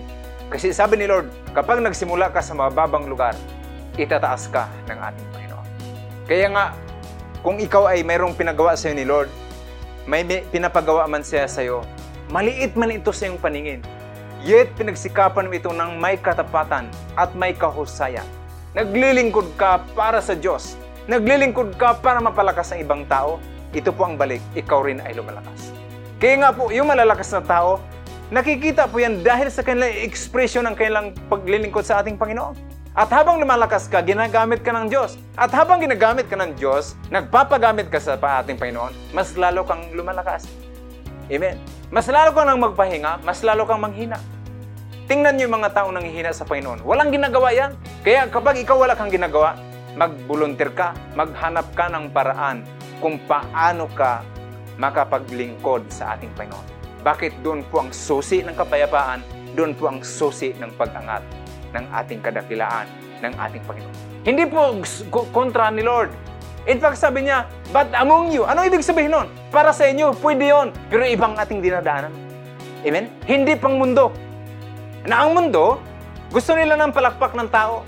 Kasi sabi ni Lord, kapag nagsimula ka sa mababang lugar, itataas ka ng ating Panginoon. Kaya nga, kung ikaw ay mayroong pinagawa sa iyo ni Lord, may pinapagawa man siya sa iyo, maliit man ito sa iyong paningin. Yet pinagsikapan mo ito ng may katapatan at may kahusayan. Naglilingkod ka para sa Diyos. Naglilingkod ka para mapalakas ang ibang tao. Ito po ang balik, ikaw rin ay lumalakas. Kaya nga po, yung malalakas na tao, nakikita po yan dahil sa kanilang ekspresyon ng kanilang paglilingkod sa ating Panginoon. At habang lumalakas ka, ginagamit ka ng Diyos. At habang ginagamit ka ng Diyos, nagpapagamit ka sa ating Panginoon, mas lalo kang lumalakas. Amen. Mas lalo kang magpahinga, mas lalo kang manghina. Tingnan niyo yung mga taong nanghihina sa Panginoon. Walang ginagawa yan. Kaya kapag ikaw wala kang ginagawa, mag-volunteer ka, maghanap ka ng paraan kung paano ka makapaglingkod sa ating Panginoon. Bakit doon po ang susi ng kapayapaan, doon po ang susi ng pag-angat ng ating kadakilaan ng ating Panginoon. Hindi po kontra ni Lord. In fact, sabi niya, but among you, ano ibig sabihin nun? Para sa inyo, pwede yon, pero ibang ating dinadaanan. Amen? Hindi pang mundo. Na ang mundo, gusto nila ng palakpak ng tao.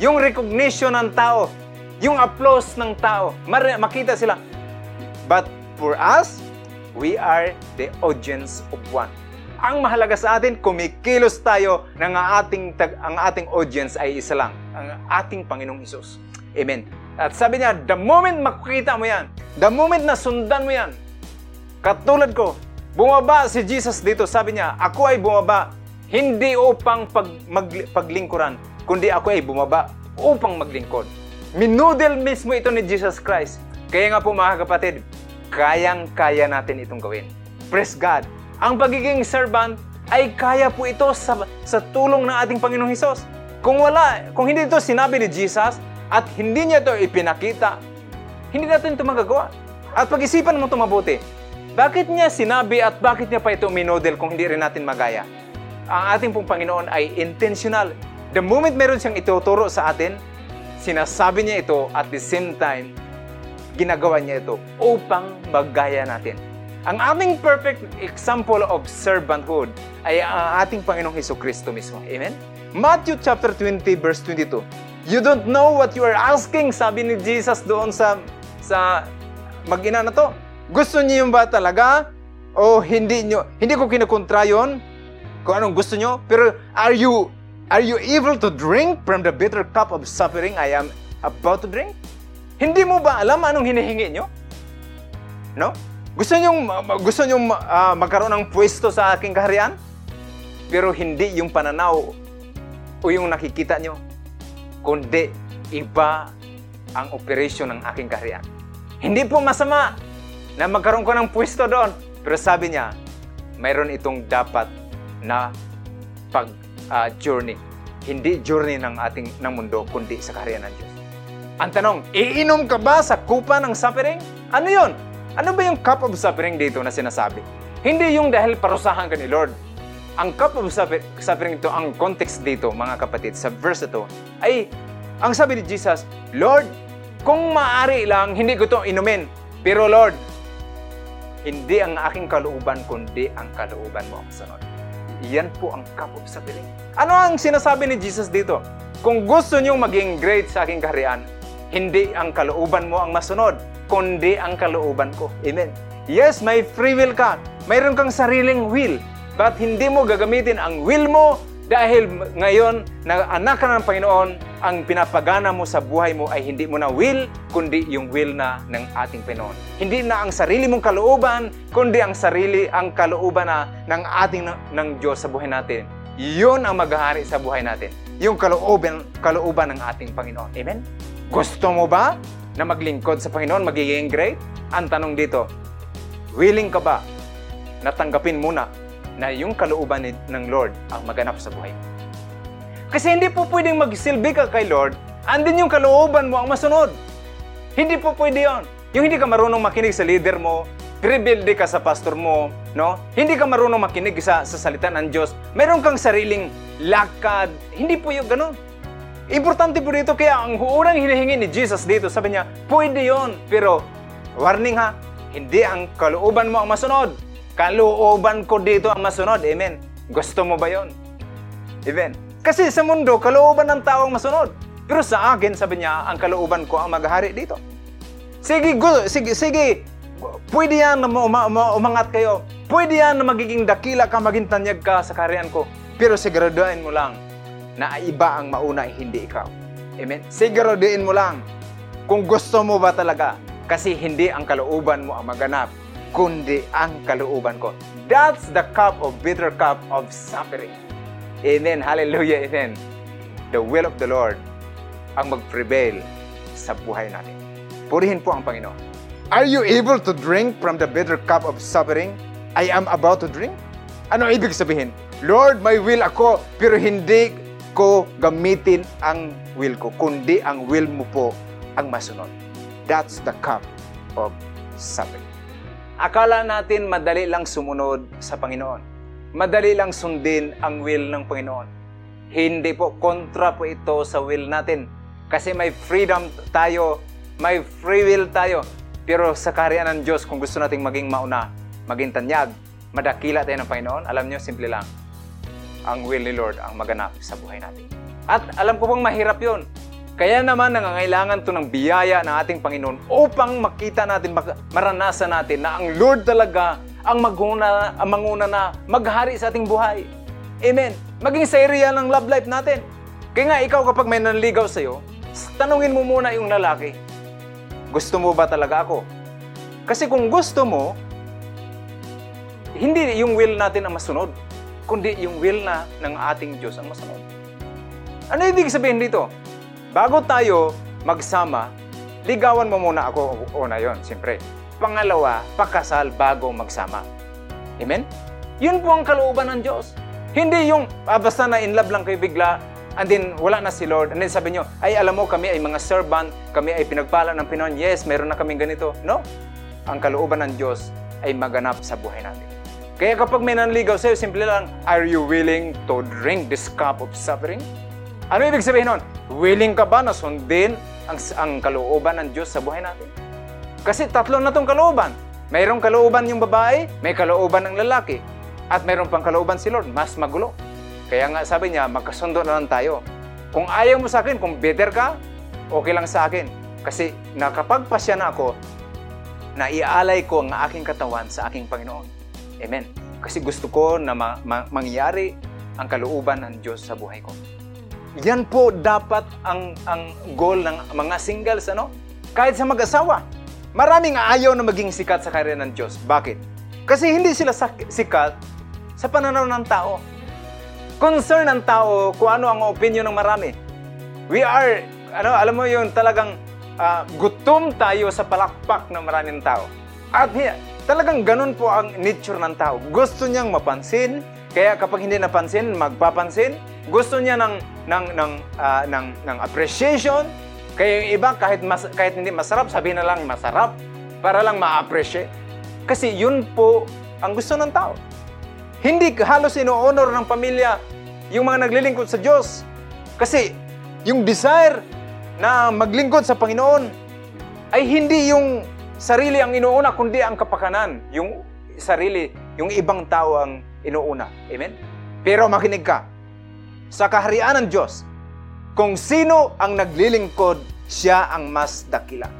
Yung recognition ng tao. Yung applause ng tao. Makita sila. But for us, we are the audience of one. Ang mahalaga sa atin, kumikilos tayo ng ating, ang ating audience ay isa lang, ang ating Panginoong Isus. Amen. At sabi niya, the moment makikita mo yan, the moment na sundan mo yan, katulad ko, bumaba si Jesus dito, sabi niya, ako ay bumaba, hindi upang pag, mag, paglingkuran, kundi ako ay bumaba upang maglingkod. Minudel mismo ito ni Jesus Christ. Kaya nga po mga kapatid, kayang-kaya natin itong gawin. Praise God! Ang pagiging servant ay kaya po ito sa, sa tulong ng ating Panginoong Hesus. Kung wala, kung hindi ito sinabi ni Jesus at hindi niya ito ipinakita, hindi natin ito magagawa. At pag-isipan mo ito mabuti. Bakit niya sinabi at bakit niya pa ito minodel kung hindi rin natin magaya? Ang ating pong Panginoon ay intentional. The moment meron siyang ituturo sa atin, sinasabi niya ito at the same time, ginagawa niya ito upang magaya natin. Ang aming perfect example of servanthood ay ang ating Panginoong Heso Kristo mismo. Amen? Matthew chapter 20 verse 22. You don't know what you are asking, sabi ni Jesus doon sa sa mag-ina na to. Gusto niyo ba talaga? O hindi niyo? Hindi ko kinukontra yon kung anong gusto niyo. Pero are you are you able to drink from the bitter cup of suffering I am about to drink? Hindi mo ba alam anong hinihingi niyo? No? Gusto niyo gusto niyo uh, magkaroon ng pwesto sa aking kaharian? Pero hindi yung pananaw o yung nakikita niyo, kundi iba ang operasyon ng aking kaharian. Hindi po masama na magkaroon ko ng pwesto doon. Pero sabi niya, mayroon itong dapat na pag uh, journey. Hindi journey ng ating ng mundo, kundi sa kaharian ng Diyos. Ang tanong, iinom ka ba sa kupa ng suffering? Ano yon? Ano ba yung cup of suffering dito na sinasabi? Hindi yung dahil parusahan ka ni Lord. Ang cup of suffering ito, ang context dito, mga kapatid, sa verse ito, ay, ang sabi ni Jesus, Lord, kung maaari lang, hindi ko ito inumin. Pero Lord, hindi ang aking kalooban, kundi ang kalooban mo ang sunod. Iyan po ang cup of suffering. Ano ang sinasabi ni Jesus dito? Kung gusto nyo maging great sa aking kaharian, hindi ang kalooban mo ang masunod, kundi ang kalooban ko. Amen. Yes, may free will ka. Mayroon kang sariling will. But hindi mo gagamitin ang will mo dahil ngayon, na anak ka ng Panginoon, ang pinapagana mo sa buhay mo ay hindi mo na will, kundi yung will na ng ating Panginoon. Hindi na ang sarili mong kalooban, kundi ang sarili, ang kalooban na ng ating ng Diyos sa buhay natin. Yun ang maghahari sa buhay natin. Yung kalooban, kalooban ng ating Panginoon. Amen? Gusto mo ba na maglingkod sa Panginoon, magiging great? Ang tanong dito, willing ka ba na tanggapin muna na yung kalooban ng Lord ang maganap sa buhay mo. Kasi hindi po pwedeng magsilbi ka kay Lord, andin yung kalooban mo ang masunod. Hindi po pwede yon. Yung hindi ka marunong makinig sa leader mo, pribilde ka sa pastor mo, no? Hindi ka marunong makinig sa, sa salita ng Diyos, meron kang sariling lakad. Hindi po yung ganun. Importante po dito, kaya ang unang hinihingi ni Jesus dito, sabi niya, pwede yon pero warning ha, hindi ang kalooban mo ang masunod, kalooban ko dito ang masunod. Amen. Gusto mo ba yon? Amen. Kasi sa mundo, kalooban ng tao ang masunod. Pero sa akin, sabi niya, ang kalooban ko ang maghari dito. Sige, go, sige, sige. Pwede yan na uma, uma, umangat kayo. Pwede yan na magiging dakila ka, maging tanyag ka sa kariyan ko. Pero siguraduhin mo lang na iba ang mauna, hindi ikaw. Amen? Siguraduhin mo lang kung gusto mo ba talaga. Kasi hindi ang kalooban mo ang maganap, kundi ang kalooban ko. That's the cup of bitter cup of suffering. Amen. Hallelujah. Amen. The will of the Lord ang mag-prevail sa buhay natin. Purihin po ang Panginoon. Are you able to drink from the bitter cup of suffering I am about to drink? Ano ibig sabihin? Lord, may will ako, pero hindi ko gamitin ang will ko, kundi ang will mo po ang masunod. That's the cup of suffering. Akala natin madali lang sumunod sa Panginoon. Madali lang sundin ang will ng Panginoon. Hindi po, kontra po ito sa will natin. Kasi may freedom tayo, may free will tayo. Pero sa kaharian ng Diyos, kung gusto nating maging mauna, maging tanyag, madakila tayo ng Panginoon, alam nyo, simple lang. Ang will ni Lord ang maganap sa buhay natin. At alam ko bang mahirap yon kaya naman nangangailangan to ng biyaya ng ating Panginoon upang makita natin, maranasan natin na ang Lord talaga ang maguna, ang manguna na maghari sa ating buhay. Amen. Maging sa area ng love life natin. Kaya nga ikaw kapag may nanligaw sa iyo, tanungin mo muna yung lalaki. Gusto mo ba talaga ako? Kasi kung gusto mo, hindi yung will natin ang masunod, kundi yung will na ng ating Diyos ang masunod. Ano ibig sabihin dito? Bago tayo magsama, ligawan mo muna ako una yon, siyempre. Pangalawa, pakasal bago magsama. Amen? Yun po ang kalooban ng Diyos. Hindi yung ah, basta na in love lang kayo bigla, and then wala na si Lord. And then sabi nyo, ay alam mo, kami ay mga servant, kami ay pinagpala ng Pinoon. Yes, meron na kaming ganito. No? Ang kalooban ng Diyos ay maganap sa buhay natin. Kaya kapag may nanligaw sa'yo, simple lang, are you willing to drink this cup of suffering? Ano ibig sabihin nun? Willing ka ba na sundin ang, ang kalooban ng Diyos sa buhay natin? Kasi tatlo na tong kalooban. Mayroong kalooban yung babae, may kalooban ng lalaki, at mayroon pang kalooban si Lord, mas magulo. Kaya nga sabi niya, magkasundo na lang tayo. Kung ayaw mo sa akin, kung better ka, okay lang sa akin. Kasi nakapagpasya na ako na ialay ko ang aking katawan sa aking Panginoon. Amen. Kasi gusto ko na ma- ma- mangyari ang kalooban ng Diyos sa buhay ko. Yan po dapat ang ang goal ng mga singles ano? Kahit sa mag-asawa. Maraming ayaw na maging sikat sa karya ng Diyos. Bakit? Kasi hindi sila sikat sa pananaw ng tao. Concern ng tao kung ano ang opinion ng marami. We are, ano, alam mo yung talagang uh, gutom tayo sa palakpak ng maraming tao. At talagang ganun po ang nature ng tao. Gusto niyang mapansin, kaya kapag hindi napansin, magpapansin. Gusto niya ng ng ng uh, ng ng appreciation. Kaya yung iba kahit mas, kahit hindi masarap, sabihin na lang masarap para lang ma-appreciate. Kasi yun po ang gusto ng tao. Hindi halos ino-honor ng pamilya yung mga naglilingkod sa Diyos. Kasi yung desire na maglingkod sa Panginoon ay hindi yung sarili ang inuuna, kundi ang kapakanan. Yung sarili, yung ibang tao ang inuuna. Amen? Pero makinig ka. Sa kaharian ng Diyos, Kung sino ang naglilingkod, siya ang mas dakila.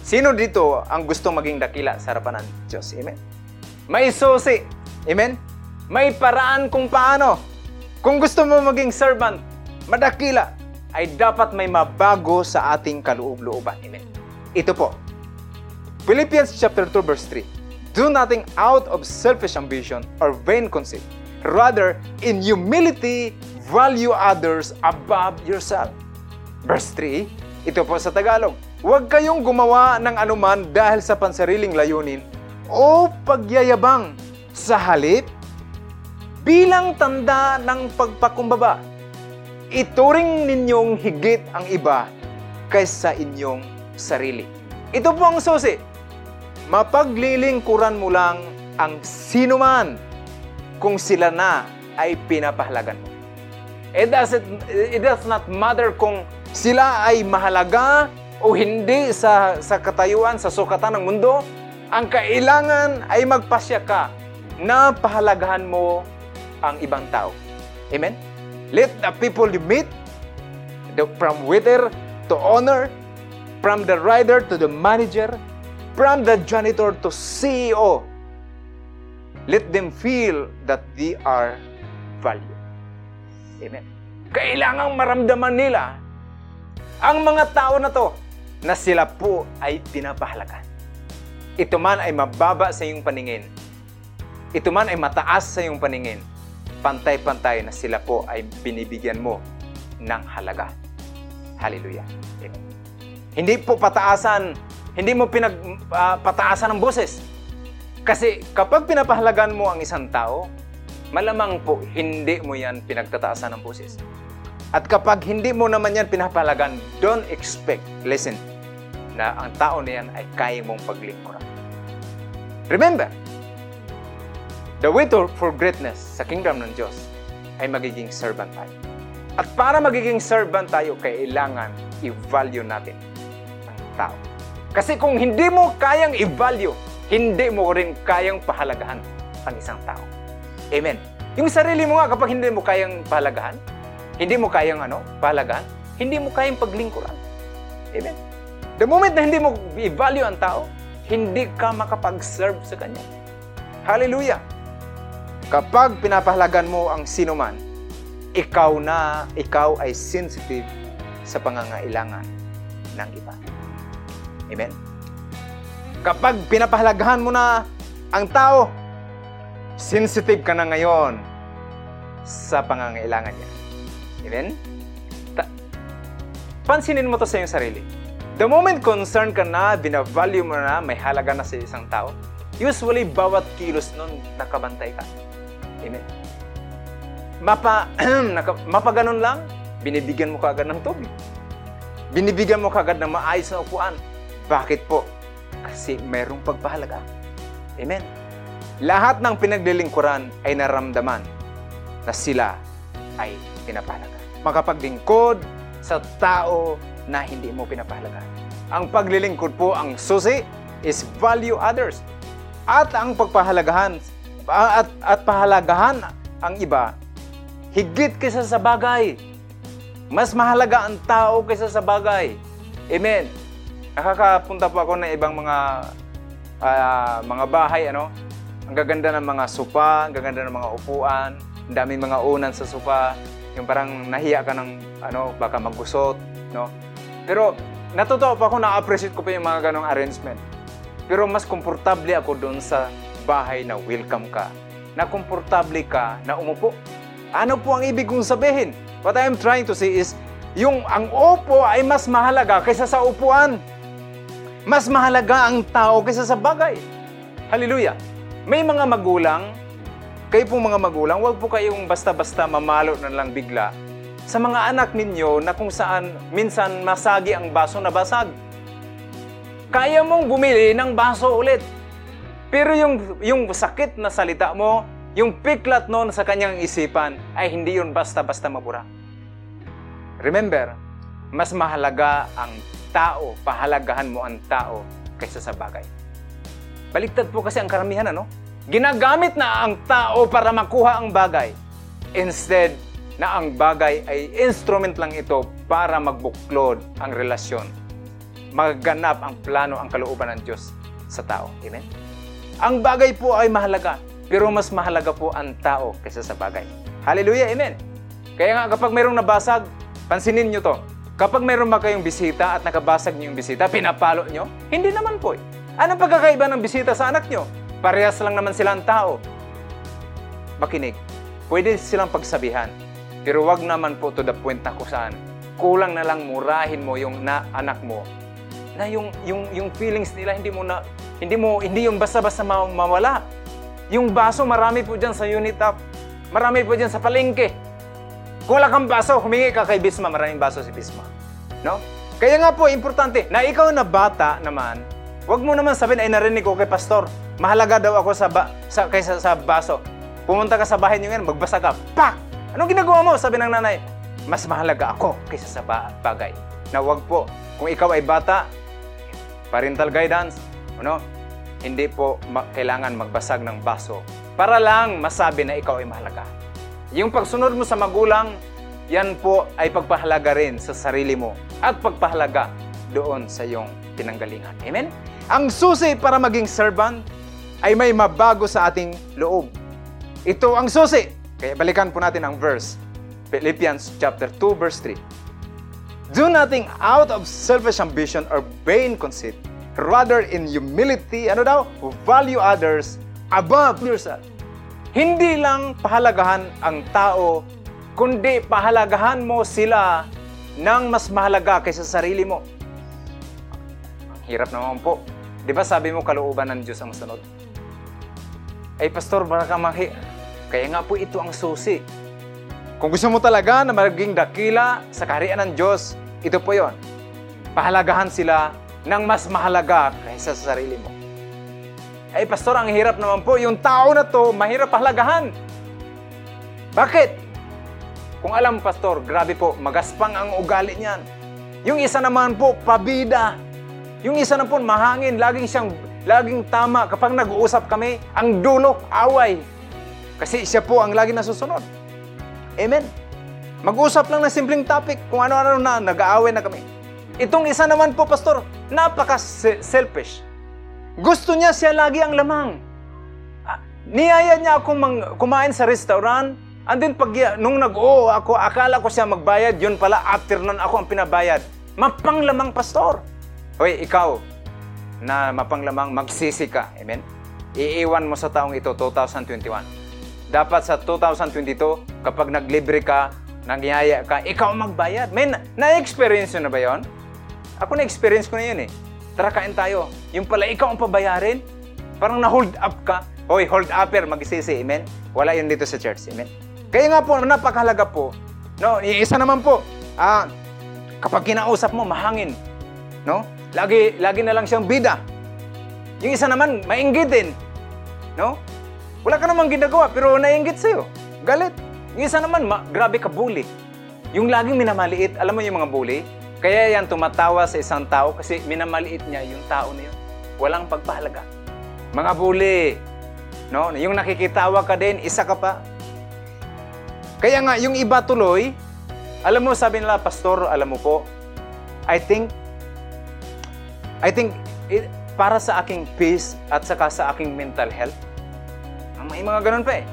Sino dito ang gusto maging dakila sa harapan ng Diyos? Amen? May susi. Amen? May paraan kung paano. Kung gusto mo maging servant, madakila, ay dapat may mabago sa ating kaloob-looban. Amen? Ito po. Philippians chapter 2 verse 3. Do nothing out of selfish ambition or vain conceit. Rather, in humility, value others above yourself. Verse 3, ito po sa Tagalog. Huwag kayong gumawa ng anuman dahil sa pansariling layunin o pagyayabang sa halip bilang tanda ng pagpakumbaba. Ituring ninyong higit ang iba kaysa inyong sarili. Ito po ang susi. Mapaglilingkuran mo lang ang sinuman kung sila na ay pinapahalagan mo. It does, it does not matter kung sila ay mahalaga o hindi sa, sa katayuan, sa sukatan ng mundo. Ang kailangan ay magpasya ka na pahalagahan mo ang ibang tao. Amen? Let the people you meet, the, from waiter to owner, from the rider to the manager, from the janitor to CEO, let them feel that they are valued. Amen. Kailangang maramdaman nila ang mga tao na to na sila po ay pinapahalaga. Ito man ay mababa sa iyong paningin. Ito man ay mataas sa iyong paningin pantay-pantay na sila po ay binibigyan mo ng halaga. Hallelujah. Amen. Hindi po pataasan, hindi mo pinagpataasan uh, ng boses. Kasi kapag pinapahalagan mo ang isang tao, malamang po hindi mo yan pinagtataasan ng boses. At kapag hindi mo naman yan pinapahalagan, don't expect, listen, na ang tao na yan ay kaya mong paglingkuran. Remember, The way to, for greatness sa kingdom ng Diyos ay magiging servant tayo. At para magiging servant tayo, kailangan i-value natin ang tao. Kasi kung hindi mo kayang i-value, hindi mo rin kayang pahalagahan ang isang tao. Amen. Yung sarili mo nga kapag hindi mo kayang pahalagahan, hindi mo kayang ano, pahalagahan, hindi mo kayang paglingkuran. Amen. The moment na hindi mo i-value ang tao, hindi ka makapag-serve sa kanya. Hallelujah. Kapag pinapahalagan mo ang sino man, ikaw na, ikaw ay sensitive sa pangangailangan ng iba. Amen? Kapag pinapahalagahan mo na ang tao, sensitive ka na ngayon sa pangangailangan niya. Amen? Ta- pansinin mo to sa iyong sarili. The moment concerned ka na, binavalue mo na, may halaga na sa isang tao, usually bawat kilos nun nakabantay ka. Amen. Mapa, mapa ganun lang, binibigyan mo kagad ng tubig. Binibigyan mo kagad ng maayos na upuan. Bakit po? Kasi mayroong pagpahalaga. Amen. Lahat ng pinaglilingkuran ay naramdaman na sila ay pinapahalaga. Makapaglingkod sa tao na hindi mo pinapahalaga. Ang paglilingkod po, ang susi is value others. At ang pagpahalagahan at, at pahalagahan ang iba higit kaysa sa bagay. Mas mahalaga ang tao kaysa sa bagay. Amen. Nakakapunta po ako ng ibang mga uh, mga bahay, ano? Ang gaganda ng mga sopa, ang gaganda ng mga upuan, ang daming mga unan sa sopa, yung parang nahiya ka ng ano, baka magusot, no? Pero natutuwa pa ako, na-appreciate ko pa yung mga ganong arrangement. Pero mas komportable ako doon sa bahay na welcome ka, na komportable ka na umupo. Ano po ang ibig kong sabihin? What I am trying to say is, yung ang upo ay mas mahalaga kaysa sa upuan. Mas mahalaga ang tao kaysa sa bagay. Hallelujah. May mga magulang, kayo pong mga magulang, huwag po kayong basta-basta mamalo na lang bigla sa mga anak ninyo na kung saan minsan masagi ang baso na basag. Kaya mong bumili ng baso ulit. Pero yung, yung sakit na salita mo, yung piklat noon sa kanyang isipan, ay hindi yun basta-basta mabura. Remember, mas mahalaga ang tao, pahalagahan mo ang tao kaysa sa bagay. Baliktad po kasi ang karamihan, ano? Ginagamit na ang tao para makuha ang bagay. Instead, na ang bagay ay instrument lang ito para magbuklod ang relasyon. Maganap ang plano, ang kalooban ng Diyos sa tao. Amen? Ang bagay po ay mahalaga, pero mas mahalaga po ang tao kaysa sa bagay. Hallelujah! Amen! Kaya nga kapag mayroong nabasag, pansinin nyo to. Kapag mayroon ba kayong bisita at nakabasag niyo yung bisita, pinapalo nyo? Hindi naman po. Eh. Anong pagkakaiba ng bisita sa anak nyo? Parehas lang naman silang tao. Makinig. Pwede silang pagsabihan. Pero wag naman po to the point na kung saan kulang na lang murahin mo yung na anak mo na yung yung yung feelings nila hindi mo na hindi mo hindi yung basta-basta mawala. Yung baso marami po diyan sa unit up. Marami po diyan sa palengke. Kung wala kang baso, humingi ka kay Bisma, maraming baso si Bisma. No? Kaya nga po, importante, na ikaw na bata naman, wag mo naman sabihin, ay narinig ko kay pastor, mahalaga daw ako sa, ba, sa kaysa sa baso. Pumunta ka sa bahay niyo ngayon, magbasa ka, pak! Anong ginagawa mo? Sabi ng nanay, mas mahalaga ako kaysa sa bagay. Na wag po, kung ikaw ay bata, parental guidance, ano, hindi po ma- kailangan magbasag ng baso para lang masabi na ikaw ay mahalaga. Yung pagsunod mo sa magulang, yan po ay pagpahalaga rin sa sarili mo at pagpahalaga doon sa iyong pinanggalingan. Amen? Ang susi para maging servant ay may mabago sa ating loob. Ito ang susi. Kaya balikan po natin ang verse. Philippians chapter 2 verse 3. Do nothing out of selfish ambition or vain conceit. Rather in humility, ano daw? Value others above yourself. Hindi lang pahalagahan ang tao, kundi pahalagahan mo sila ng mas mahalaga kaysa sa sarili mo. Hirap naman po. Di ba sabi mo kalooban ng Diyos ang sunod? Ay, Pastor, baka mahi. Kaya nga po ito ang susi. Kung gusto mo talaga na maging dakila sa kaharian ng Diyos, ito po yon. Pahalagahan sila ng mas mahalaga kaysa sa sarili mo. Ay, pastor, ang hirap naman po. Yung tao na to, mahirap pahalagahan. Bakit? Kung alam, pastor, grabe po, magaspang ang ugali niyan. Yung isa naman po, pabida. Yung isa naman po, mahangin. Laging siyang, laging tama. Kapag nag-uusap kami, ang dulo, away. Kasi siya po ang lagi nasusunod. Amen. Mag-usap lang ng simpleng topic kung ano-ano na, nag-aaway na kami. Itong isa naman po, pastor, napaka-selfish. Gusto niya siya lagi ang lamang. Ah, niyaya niya akong mang, kumain sa restaurant. And then pag nung nag-oo ako, akala ko siya magbayad, yun pala after nun ako ang pinabayad. Mapanglamang pastor. Hoy, ikaw na mapanglamang, magsisi ka. Amen? Iiwan mo sa taong ito 2021. Dapat sa 2022, kapag naglibre ka, nagyaya ka, ikaw magbayad. May na-experience na ba yon? Ako na-experience ko na yun eh. Tara, kain tayo. Yung pala, ikaw ang pabayarin. Parang na-hold up ka. Hoy, hold upper, magsisi. Amen? Wala yun dito sa church. Amen? Kaya nga po, napakahalaga po. No, isa naman po, ah, kapag kinausap mo, mahangin. No? Lagi, lagi na lang siyang bida. Yung isa naman, mainggitin. No? Wala ka namang ginagawa, pero nainggit sa'yo. Galit. Yung isa naman, ma, grabe ka bully. Yung laging minamaliit, alam mo yung mga bully? Kaya yan tumatawa sa isang tao kasi minamaliit niya yung tao na yun. Walang pagpahalaga. Mga bully, no? yung nakikitawa ka din, isa ka pa. Kaya nga, yung iba tuloy, alam mo, sabi nila, Pastor, alam mo po, I think, I think, it, para sa aking peace at saka sa aking mental health, may mga ganun pa eh.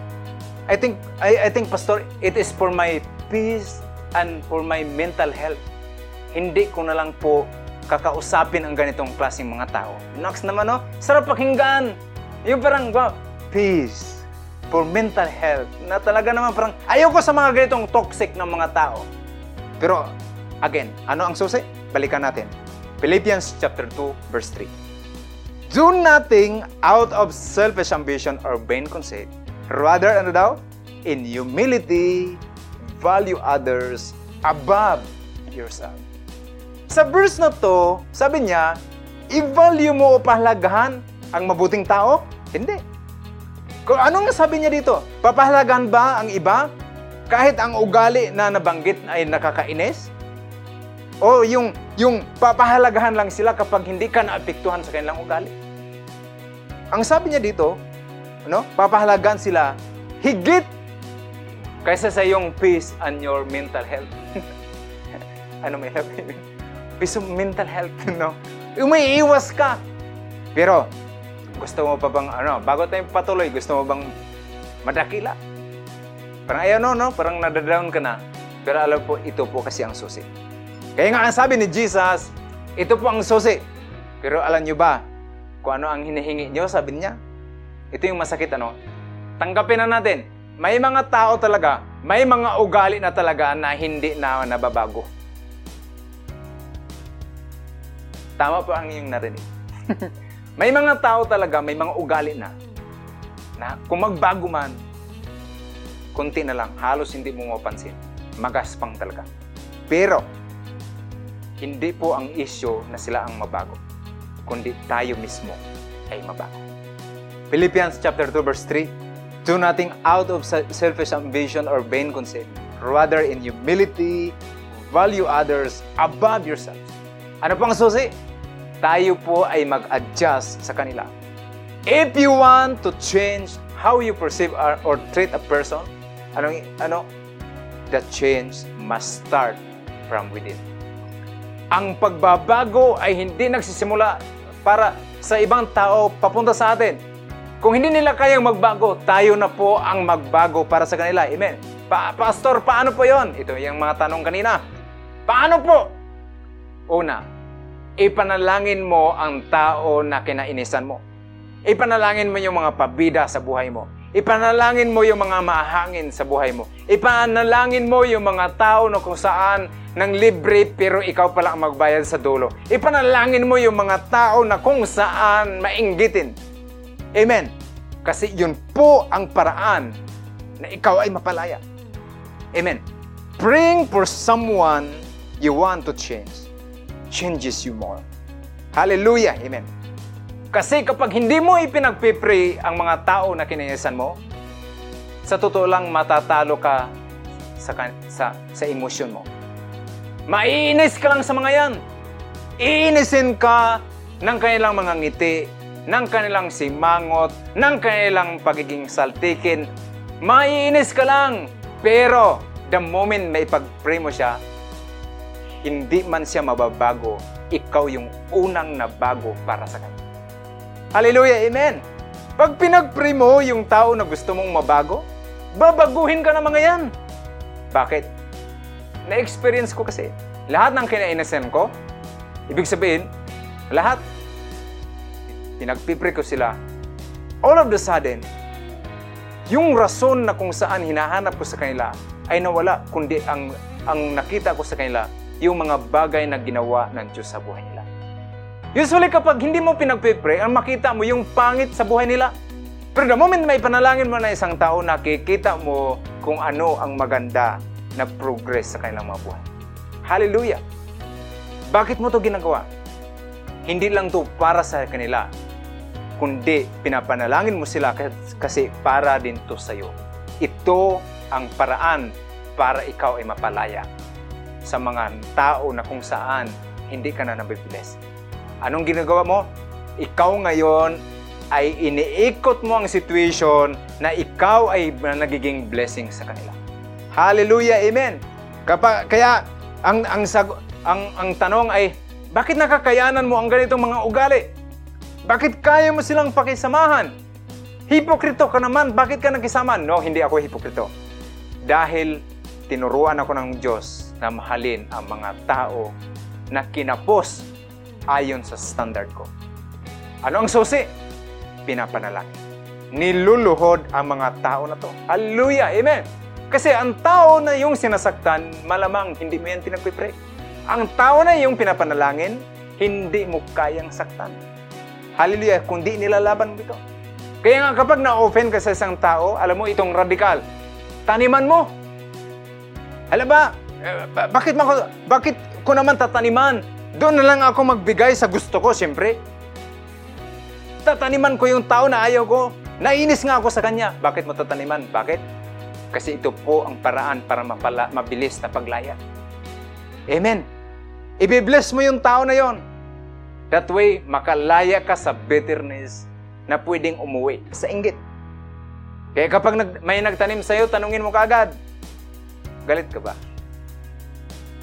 I think, I, I think, Pastor, it is for my peace and for my mental health hindi ko na lang po kakausapin ang ganitong klaseng mga tao. Next naman, no? Sarap pakinggan. Yung parang, wow, peace for mental health. Na talaga naman parang, ayoko sa mga ganitong toxic ng mga tao. Pero, again, ano ang susi? Balikan natin. Philippians chapter 2, verse 3. Do nothing out of selfish ambition or vain conceit. Rather, ano daw? In humility, value others above yourself. Sa verse na to, sabi niya, i-value mo o pahalagahan ang mabuting tao? Hindi. Kung ano nga sabi niya dito? Papahalagahan ba ang iba kahit ang ugali na nabanggit ay nakakainis? O yung, yung papahalagahan lang sila kapag hindi ka naapektuhan sa kanilang ugali? Ang sabi niya dito, ano, papahalagahan sila higit kaysa sa iyong peace and your mental health. ano may help? Of mental health, no? Umiiwas ka. Pero, gusto mo pa bang, ano, bago tayo patuloy, gusto mo bang madakila? Parang ayaw no, no? Parang nadadown ka na. Pero alam po, ito po kasi ang susi. Kaya nga ang sabi ni Jesus, ito po ang susi. Pero alam nyo ba, kung ano ang hinihingi nyo, sabi niya, ito yung masakit, ano? Tanggapin na natin. May mga tao talaga, may mga ugali na talaga na hindi na nababago. Tama po ang iyong narinig. may mga tao talaga, may mga ugali na, na kung magbago man, konti na lang, halos hindi mo mapansin. Magaspang talaga. Pero, hindi po ang issue na sila ang mabago, kundi tayo mismo ay mabago. Philippians chapter 2 verse 3, Do nothing out of selfish ambition or vain conceit. Rather, in humility, value others above yourselves. Ano pang susi? Tayo po ay mag-adjust sa kanila. If you want to change how you perceive or treat a person, Anong, ano? The change must start from within. Ang pagbabago ay hindi nagsisimula para sa ibang tao papunta sa atin. Kung hindi nila kayang magbago, tayo na po ang magbago para sa kanila. Amen. Pa Pastor, paano po yon? Ito yung mga tanong kanina. Paano po? Una, ipanalangin mo ang tao na kinainisan mo. Ipanalangin mo yung mga pabida sa buhay mo. Ipanalangin mo yung mga mahangin sa buhay mo. Ipanalangin mo yung mga tao na kung saan nang libre pero ikaw pala ang magbayad sa dulo. Ipanalangin mo yung mga tao na kung saan mainggitin. Amen. Kasi yun po ang paraan na ikaw ay mapalaya. Amen. Bring for someone you want to change. Changes you more. Hallelujah. Amen. Kasi kapag hindi mo ipinagpipray ang mga tao na kininisan mo, sa totoo lang matatalo ka sa, sa, sa emosyon mo. Maiinis ka lang sa mga yan. Iinisin ka ng kanilang mga ngiti, ng kanilang simangot, ng kanilang pagiging saltikin. Maiinis ka lang. Pero, the moment may pag-pray mo siya, hindi man siya mababago, ikaw yung unang nabago para sa kanya. Hallelujah, amen. Pag pinag-pray mo yung tao na gusto mong mabago, babaguhin ka ng mga yan. Bakit? Na-experience ko kasi. Lahat ng kinainasan ko, ibig sabihin, lahat, pinagpipray ko sila. All of the sudden, yung rason na kung saan hinahanap ko sa kanila ay nawala, kundi ang, ang nakita ko sa kanila, yung mga bagay na ginawa ng Diyos sa buhay nila. Usually kapag hindi mo pinagpipray, ang makita mo yung pangit sa buhay nila. Pero the moment may panalangin mo na isang tao, nakikita mo kung ano ang maganda na progress sa kanilang mga buhay. Hallelujah! Bakit mo to ginagawa? Hindi lang to para sa kanila, kundi pinapanalangin mo sila kasi para din to sa iyo. Ito ang paraan para ikaw ay mapalaya sa mga tao na kung saan hindi ka na nabibless. Anong ginagawa mo? Ikaw ngayon ay iniikot mo ang situation na ikaw ay nagiging blessing sa kanila. Hallelujah, amen. Kapag, kaya ang ang sag, ang ang tanong ay bakit nakakayanan mo ang ganitong mga ugali? Bakit kaya mo silang pakisamahan? Hipokrito ka naman, bakit ka nakisama? No, hindi ako hipokrito. Dahil tinuruan ako ng Diyos na mahalin ang mga tao na kinapos ayon sa standard ko. Ano ang susi? Pinapanalangin. Niluluhod ang mga tao na to. Hallelujah! Amen! Kasi ang tao na yung sinasaktan, malamang hindi mo yan pinagpipray. Ang tao na yung pinapanalangin, hindi mo kayang saktan. Hallelujah! Kundi nilalaban mo ito. Kaya nga kapag na-offend ka sa isang tao, alam mo itong radikal, taniman mo. Alam ba, eh, bakit, mako, bakit ko naman tataniman? Doon na lang ako magbigay sa gusto ko, siyempre. Tataniman ko yung tao na ayaw ko. Nainis nga ako sa kanya. Bakit mo tataniman? Bakit? Kasi ito po ang paraan para mapala, mabilis na paglaya. Amen. Ibibless mo yung tao na yon. That way, makalaya ka sa bitterness na pwedeng umuwi sa inggit. Kaya kapag nag, may nagtanim sa'yo, tanungin mo kaagad, Galit ka ba?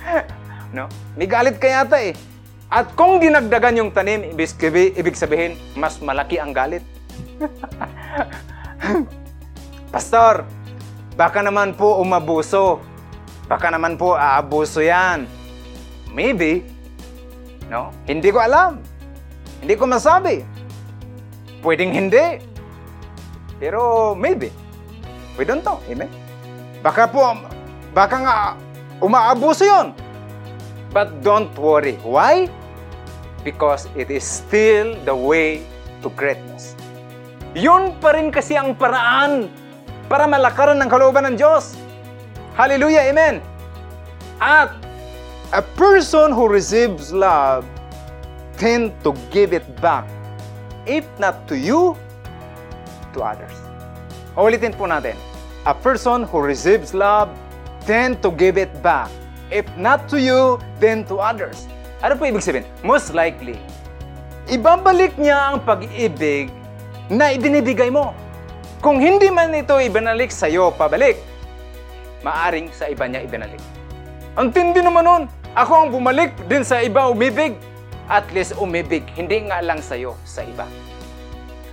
no? May galit ka yata eh. At kung dinagdagan yung tanim, ibig sabihin, mas malaki ang galit. Pastor, baka naman po umabuso. Baka naman po aabuso yan. Maybe. No? Hindi ko alam. Hindi ko masabi. Pwedeng hindi. Pero maybe. We don't know. Amen? Baka po, baka nga umaabuso yon. But don't worry. Why? Because it is still the way to greatness. Yun pa rin kasi ang paraan para malakaran ng kalooban ng Diyos. Hallelujah, Amen. At a person who receives love tend to give it back. If not to you, to others. Ulitin po natin. A person who receives love tend to give it back. If not to you, then to others. Ano po ibig sabihin? Most likely, ibabalik niya ang pag-ibig na ibinibigay mo. Kung hindi man ito ibinalik sa iyo pabalik, maaring sa iba niya ibinalik. Ang tindi naman nun. Ako ang bumalik din sa iba umibig. At least umibig, hindi nga lang sa iyo, sa iba.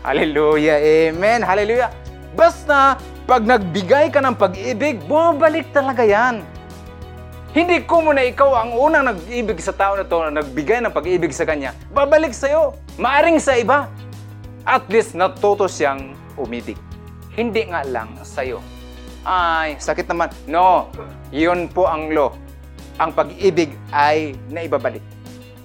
Hallelujah, amen, hallelujah. Basta, pag nagbigay ka ng pag-ibig, bumabalik talaga yan. Hindi ko muna ikaw ang unang nag-ibig sa tao na to na nagbigay ng pag-ibig sa kanya. Babalik sa iyo. Maaring sa iba. At least natuto siyang umibig. Hindi nga lang sa iyo. Ay, sakit naman. No, yun po ang law. Ang pag-ibig ay naibabalik.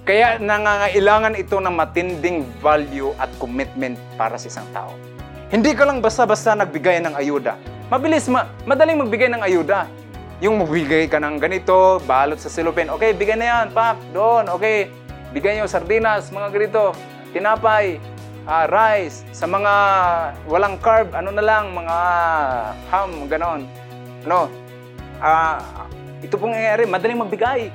Kaya nangangailangan ito ng matinding value at commitment para sa isang tao. Hindi ka lang basta-basta nagbigay ng ayuda. Mabilis, ma madaling magbigay ng ayuda. Yung magbigay ka ng ganito, balot sa silupin. Okay, bigay na yan, pak, doon, okay. Bigay nyo sardinas, mga ganito, tinapay, uh, rice, sa mga walang carb, ano na lang, mga ham, ganon. No, uh, ito pong nangyayari, madaling magbigay.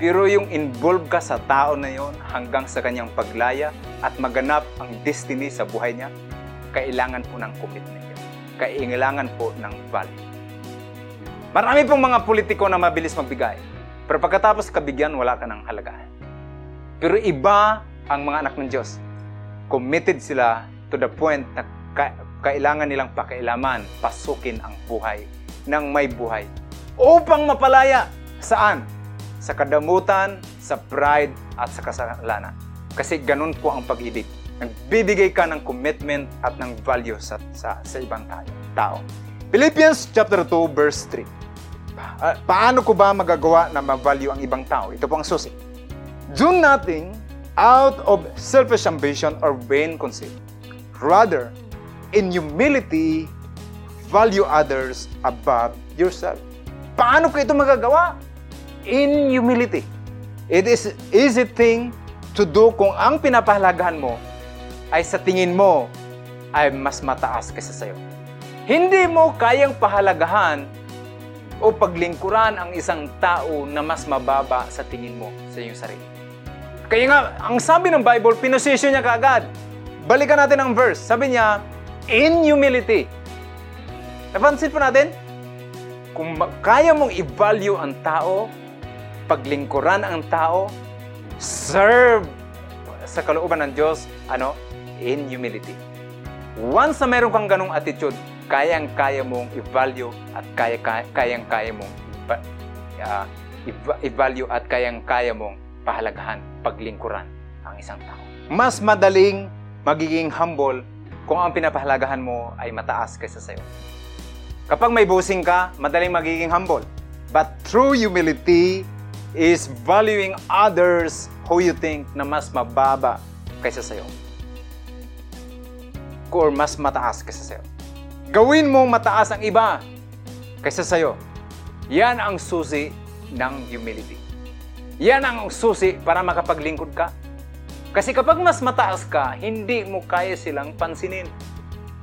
Pero yung involved ka sa tao na yon hanggang sa kanyang paglaya at maganap ang destiny sa buhay niya, kailangan po ng commitment. Kailangan po ng value. Marami pong mga politiko na mabilis magbigay. Pero pagkatapos kabigyan, wala ka ng halagahan. Pero iba ang mga anak ng Diyos. Committed sila to the point na ka- kailangan nilang pakailaman, pasukin ang buhay ng may buhay. Upang mapalaya. Saan? sa kadamutan, sa pride, at sa kasalanan. Kasi ganun po ang pag-ibig. Nagbibigay ka ng commitment at ng value sa, sa, sa ibang tao. Philippians chapter 2 verse 3. Uh, paano ko ba magagawa na ma-value ang ibang tao? Ito po ang susi. Do nothing out of selfish ambition or vain conceit. Rather, in humility, value others above yourself. Paano ko ito magagawa? in humility. It is easy thing to do kung ang pinapahalagahan mo ay sa tingin mo ay mas mataas kaysa sa'yo. Hindi mo kayang pahalagahan o paglingkuran ang isang tao na mas mababa sa tingin mo sa iyong sarili. Kaya nga, ang sabi ng Bible, pinosisyon niya kaagad. Balikan natin ang verse. Sabi niya, in humility. Napansin po natin? Kung kaya mong i-value ang tao, paglingkuran ang tao, serve sa kalooban ng Diyos, ano, in humility. Once na meron kang ganong attitude, kayang-kaya mong i-value at kaya, kayang-kaya mong uh, i-value at kayang-kaya mong pahalagahan, paglingkuran ang isang tao. Mas madaling magiging humble kung ang pinapahalagahan mo ay mataas kaysa sa'yo. Kapag may bossing ka, madaling magiging humble. But through humility, is valuing others who you think na mas mababa kaysa sa'yo. Or mas mataas kaysa sa'yo. Gawin mong mataas ang iba kaysa sa'yo. Yan ang susi ng humility. Yan ang susi para makapaglingkod ka. Kasi kapag mas mataas ka, hindi mo kaya silang pansinin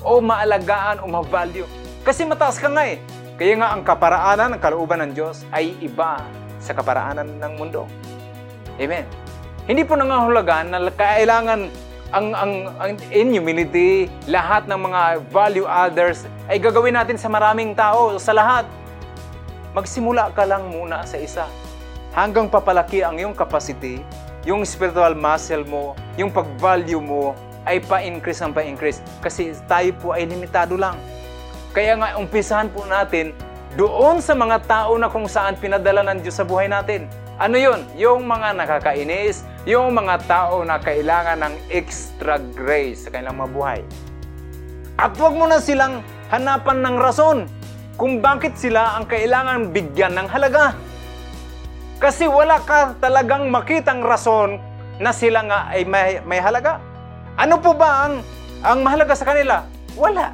o maalagaan o ma-value. Kasi mataas ka nga eh. Kaya nga ang kaparaanan ng kalooban ng Diyos ay iba sa kaparaanan ng mundo. Amen. Hindi po nangahulugan na kailangan ang, ang, ang in humility, lahat ng mga value others ay gagawin natin sa maraming tao, sa lahat. magsimula ka lang muna sa isa. Hanggang papalaki ang iyong capacity, yung spiritual muscle mo, yung pag-value mo, ay pa-increase ang pa-increase. Kasi tayo po ay limitado lang. Kaya nga, umpisahan po natin doon sa mga tao na kung saan pinadala ng Diyos sa buhay natin. Ano yun? Yung mga nakakainis, yung mga tao na kailangan ng extra grace sa kanilang mabuhay. At huwag mo na silang hanapan ng rason kung bakit sila ang kailangan bigyan ng halaga. Kasi wala ka talagang makitang rason na sila nga ay may, may halaga. Ano po ba ang, ang mahalaga sa kanila? Wala.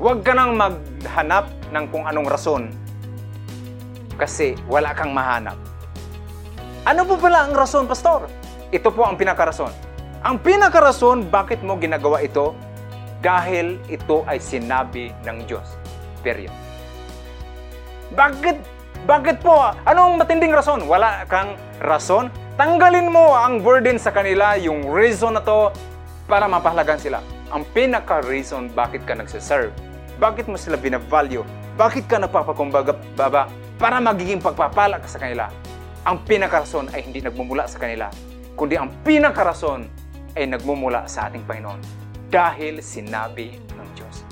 Huwag ka nang maghanap ng kung anong rason kasi wala kang mahanap. Ano po pala ang rason, Pastor? Ito po ang pinakarason. Ang pinakarason, bakit mo ginagawa ito? Dahil ito ay sinabi ng Diyos. Period. Bakit? Bakit po? Anong matinding rason? Wala kang rason? Tanggalin mo ang burden sa kanila, yung reason na to, para mapahalagan sila. Ang pinaka-reason bakit ka nagsiserve bakit mo sila binavalue? Bakit ka napapakumbaga baba para magiging pagpapala ka sa kanila? Ang pinakarason ay hindi nagmumula sa kanila, kundi ang pinakarason ay nagmumula sa ating Panginoon dahil sinabi ng Diyos.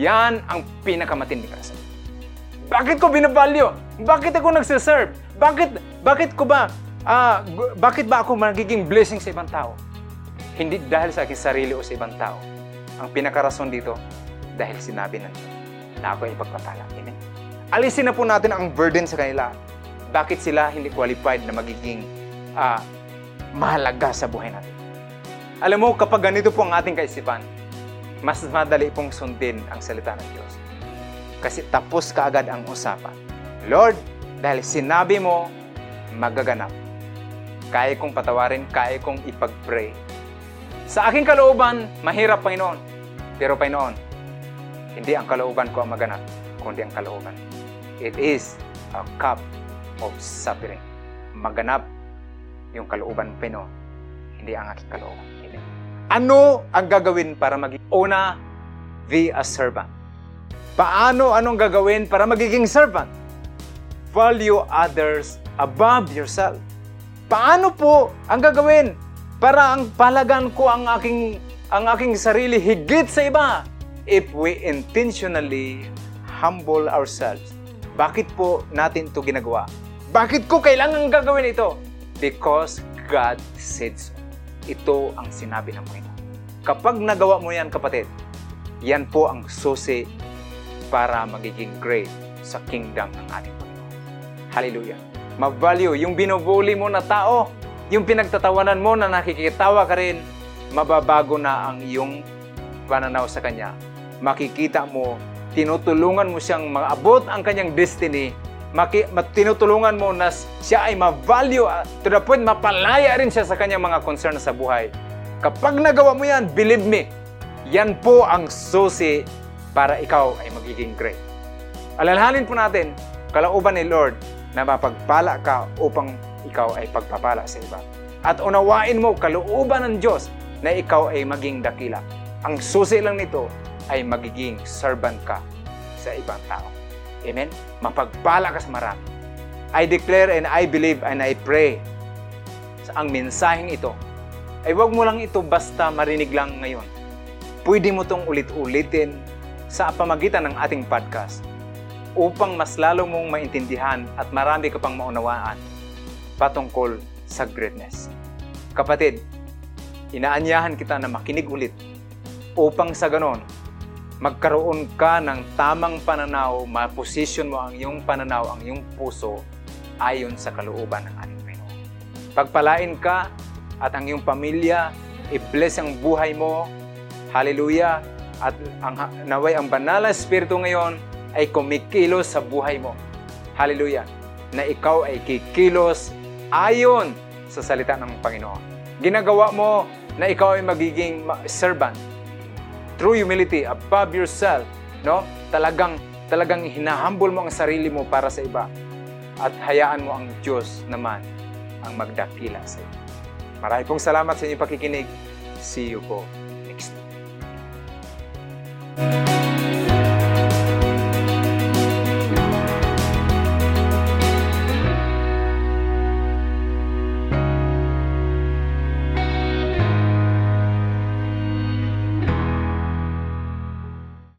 Yan ang pinakamatinding rason. Bakit ko binavalue? Bakit ako nagsiserve? Bakit, bakit ko ba, uh, bakit ba ako magiging blessing sa ibang tao? Hindi dahil sa aking sarili o sa ibang tao. Ang pinakarason dito, dahil sinabi ng Diyos na ako ay ipagpapala. Amen? Alisin na po natin ang burden sa kanila. Bakit sila hindi qualified na magiging uh, mahalaga sa buhay natin? Alam mo, kapag ganito po ang ating kaisipan, mas madali pong sundin ang salita ng Diyos. Kasi tapos kaagad ang usapan. Lord, dahil sinabi mo, magaganap. Kaya kong patawarin, kaya kong ipag-pray. Sa aking kalooban, mahirap, Panginoon. Pero Panginoon, hindi ang kalooban ko ang maganap, kundi ang kalooban. It is a cup of suffering. Maganap yung kalooban Pino, hindi ang aking kalooban. Amen. Ano ang gagawin para maging una, be a servant? Paano anong gagawin para magiging servant? Value others above yourself. Paano po ang gagawin para ang palagan ko ang aking ang aking sarili higit sa iba? if we intentionally humble ourselves. Bakit po natin ito ginagawa? Bakit ko kailangan gagawin ito? Because God said so. Ito ang sinabi ng Panginoon. Kapag nagawa mo yan, kapatid, yan po ang susi para magiging great sa kingdom ng ating Panginoon. Hallelujah. Ma-value yung binubuli mo na tao, yung pinagtatawanan mo na nakikitawa ka rin, mababago na ang iyong pananaw sa Kanya makikita mo, tinutulungan mo siyang maabot ang kanyang destiny, maki, tinutulungan mo na siya ay ma-value uh, to the point mapalaya rin siya sa kanyang mga concern sa buhay. Kapag nagawa mo yan, believe me, yan po ang susi para ikaw ay magiging great. Alalahanin po natin, kalauban ni Lord na mapagpala ka upang ikaw ay pagpapala sa iba. At unawain mo kalooban ng Diyos na ikaw ay maging dakila. Ang susi lang nito ay magiging servant ka sa ibang tao. Amen? Mapagpala ka sa marami. I declare and I believe and I pray sa ang mensaheng ito ay wag mo lang ito basta marinig lang ngayon. Pwede mo itong ulit-ulitin sa pamagitan ng ating podcast upang mas lalo mong maintindihan at marami ka pang maunawaan patungkol sa greatness. Kapatid, inaanyahan kita na makinig ulit upang sa ganon magkaroon ka ng tamang pananaw, maposisyon mo ang iyong pananaw, ang iyong puso ayon sa kalooban ng ating Panginoon. Pagpalain ka at ang iyong pamilya, i-bless ang buhay mo. Hallelujah! At ang, naway ang banal na Espiritu ngayon ay kumikilos sa buhay mo. Hallelujah! Na ikaw ay kikilos ayon sa salita ng Panginoon. Ginagawa mo na ikaw ay magiging servant, true humility above yourself, no? Talagang talagang hinahumble mo ang sarili mo para sa iba at hayaan mo ang Diyos naman ang magdakila sa iyo. Marami pong salamat sa inyong pakikinig. See you po next time.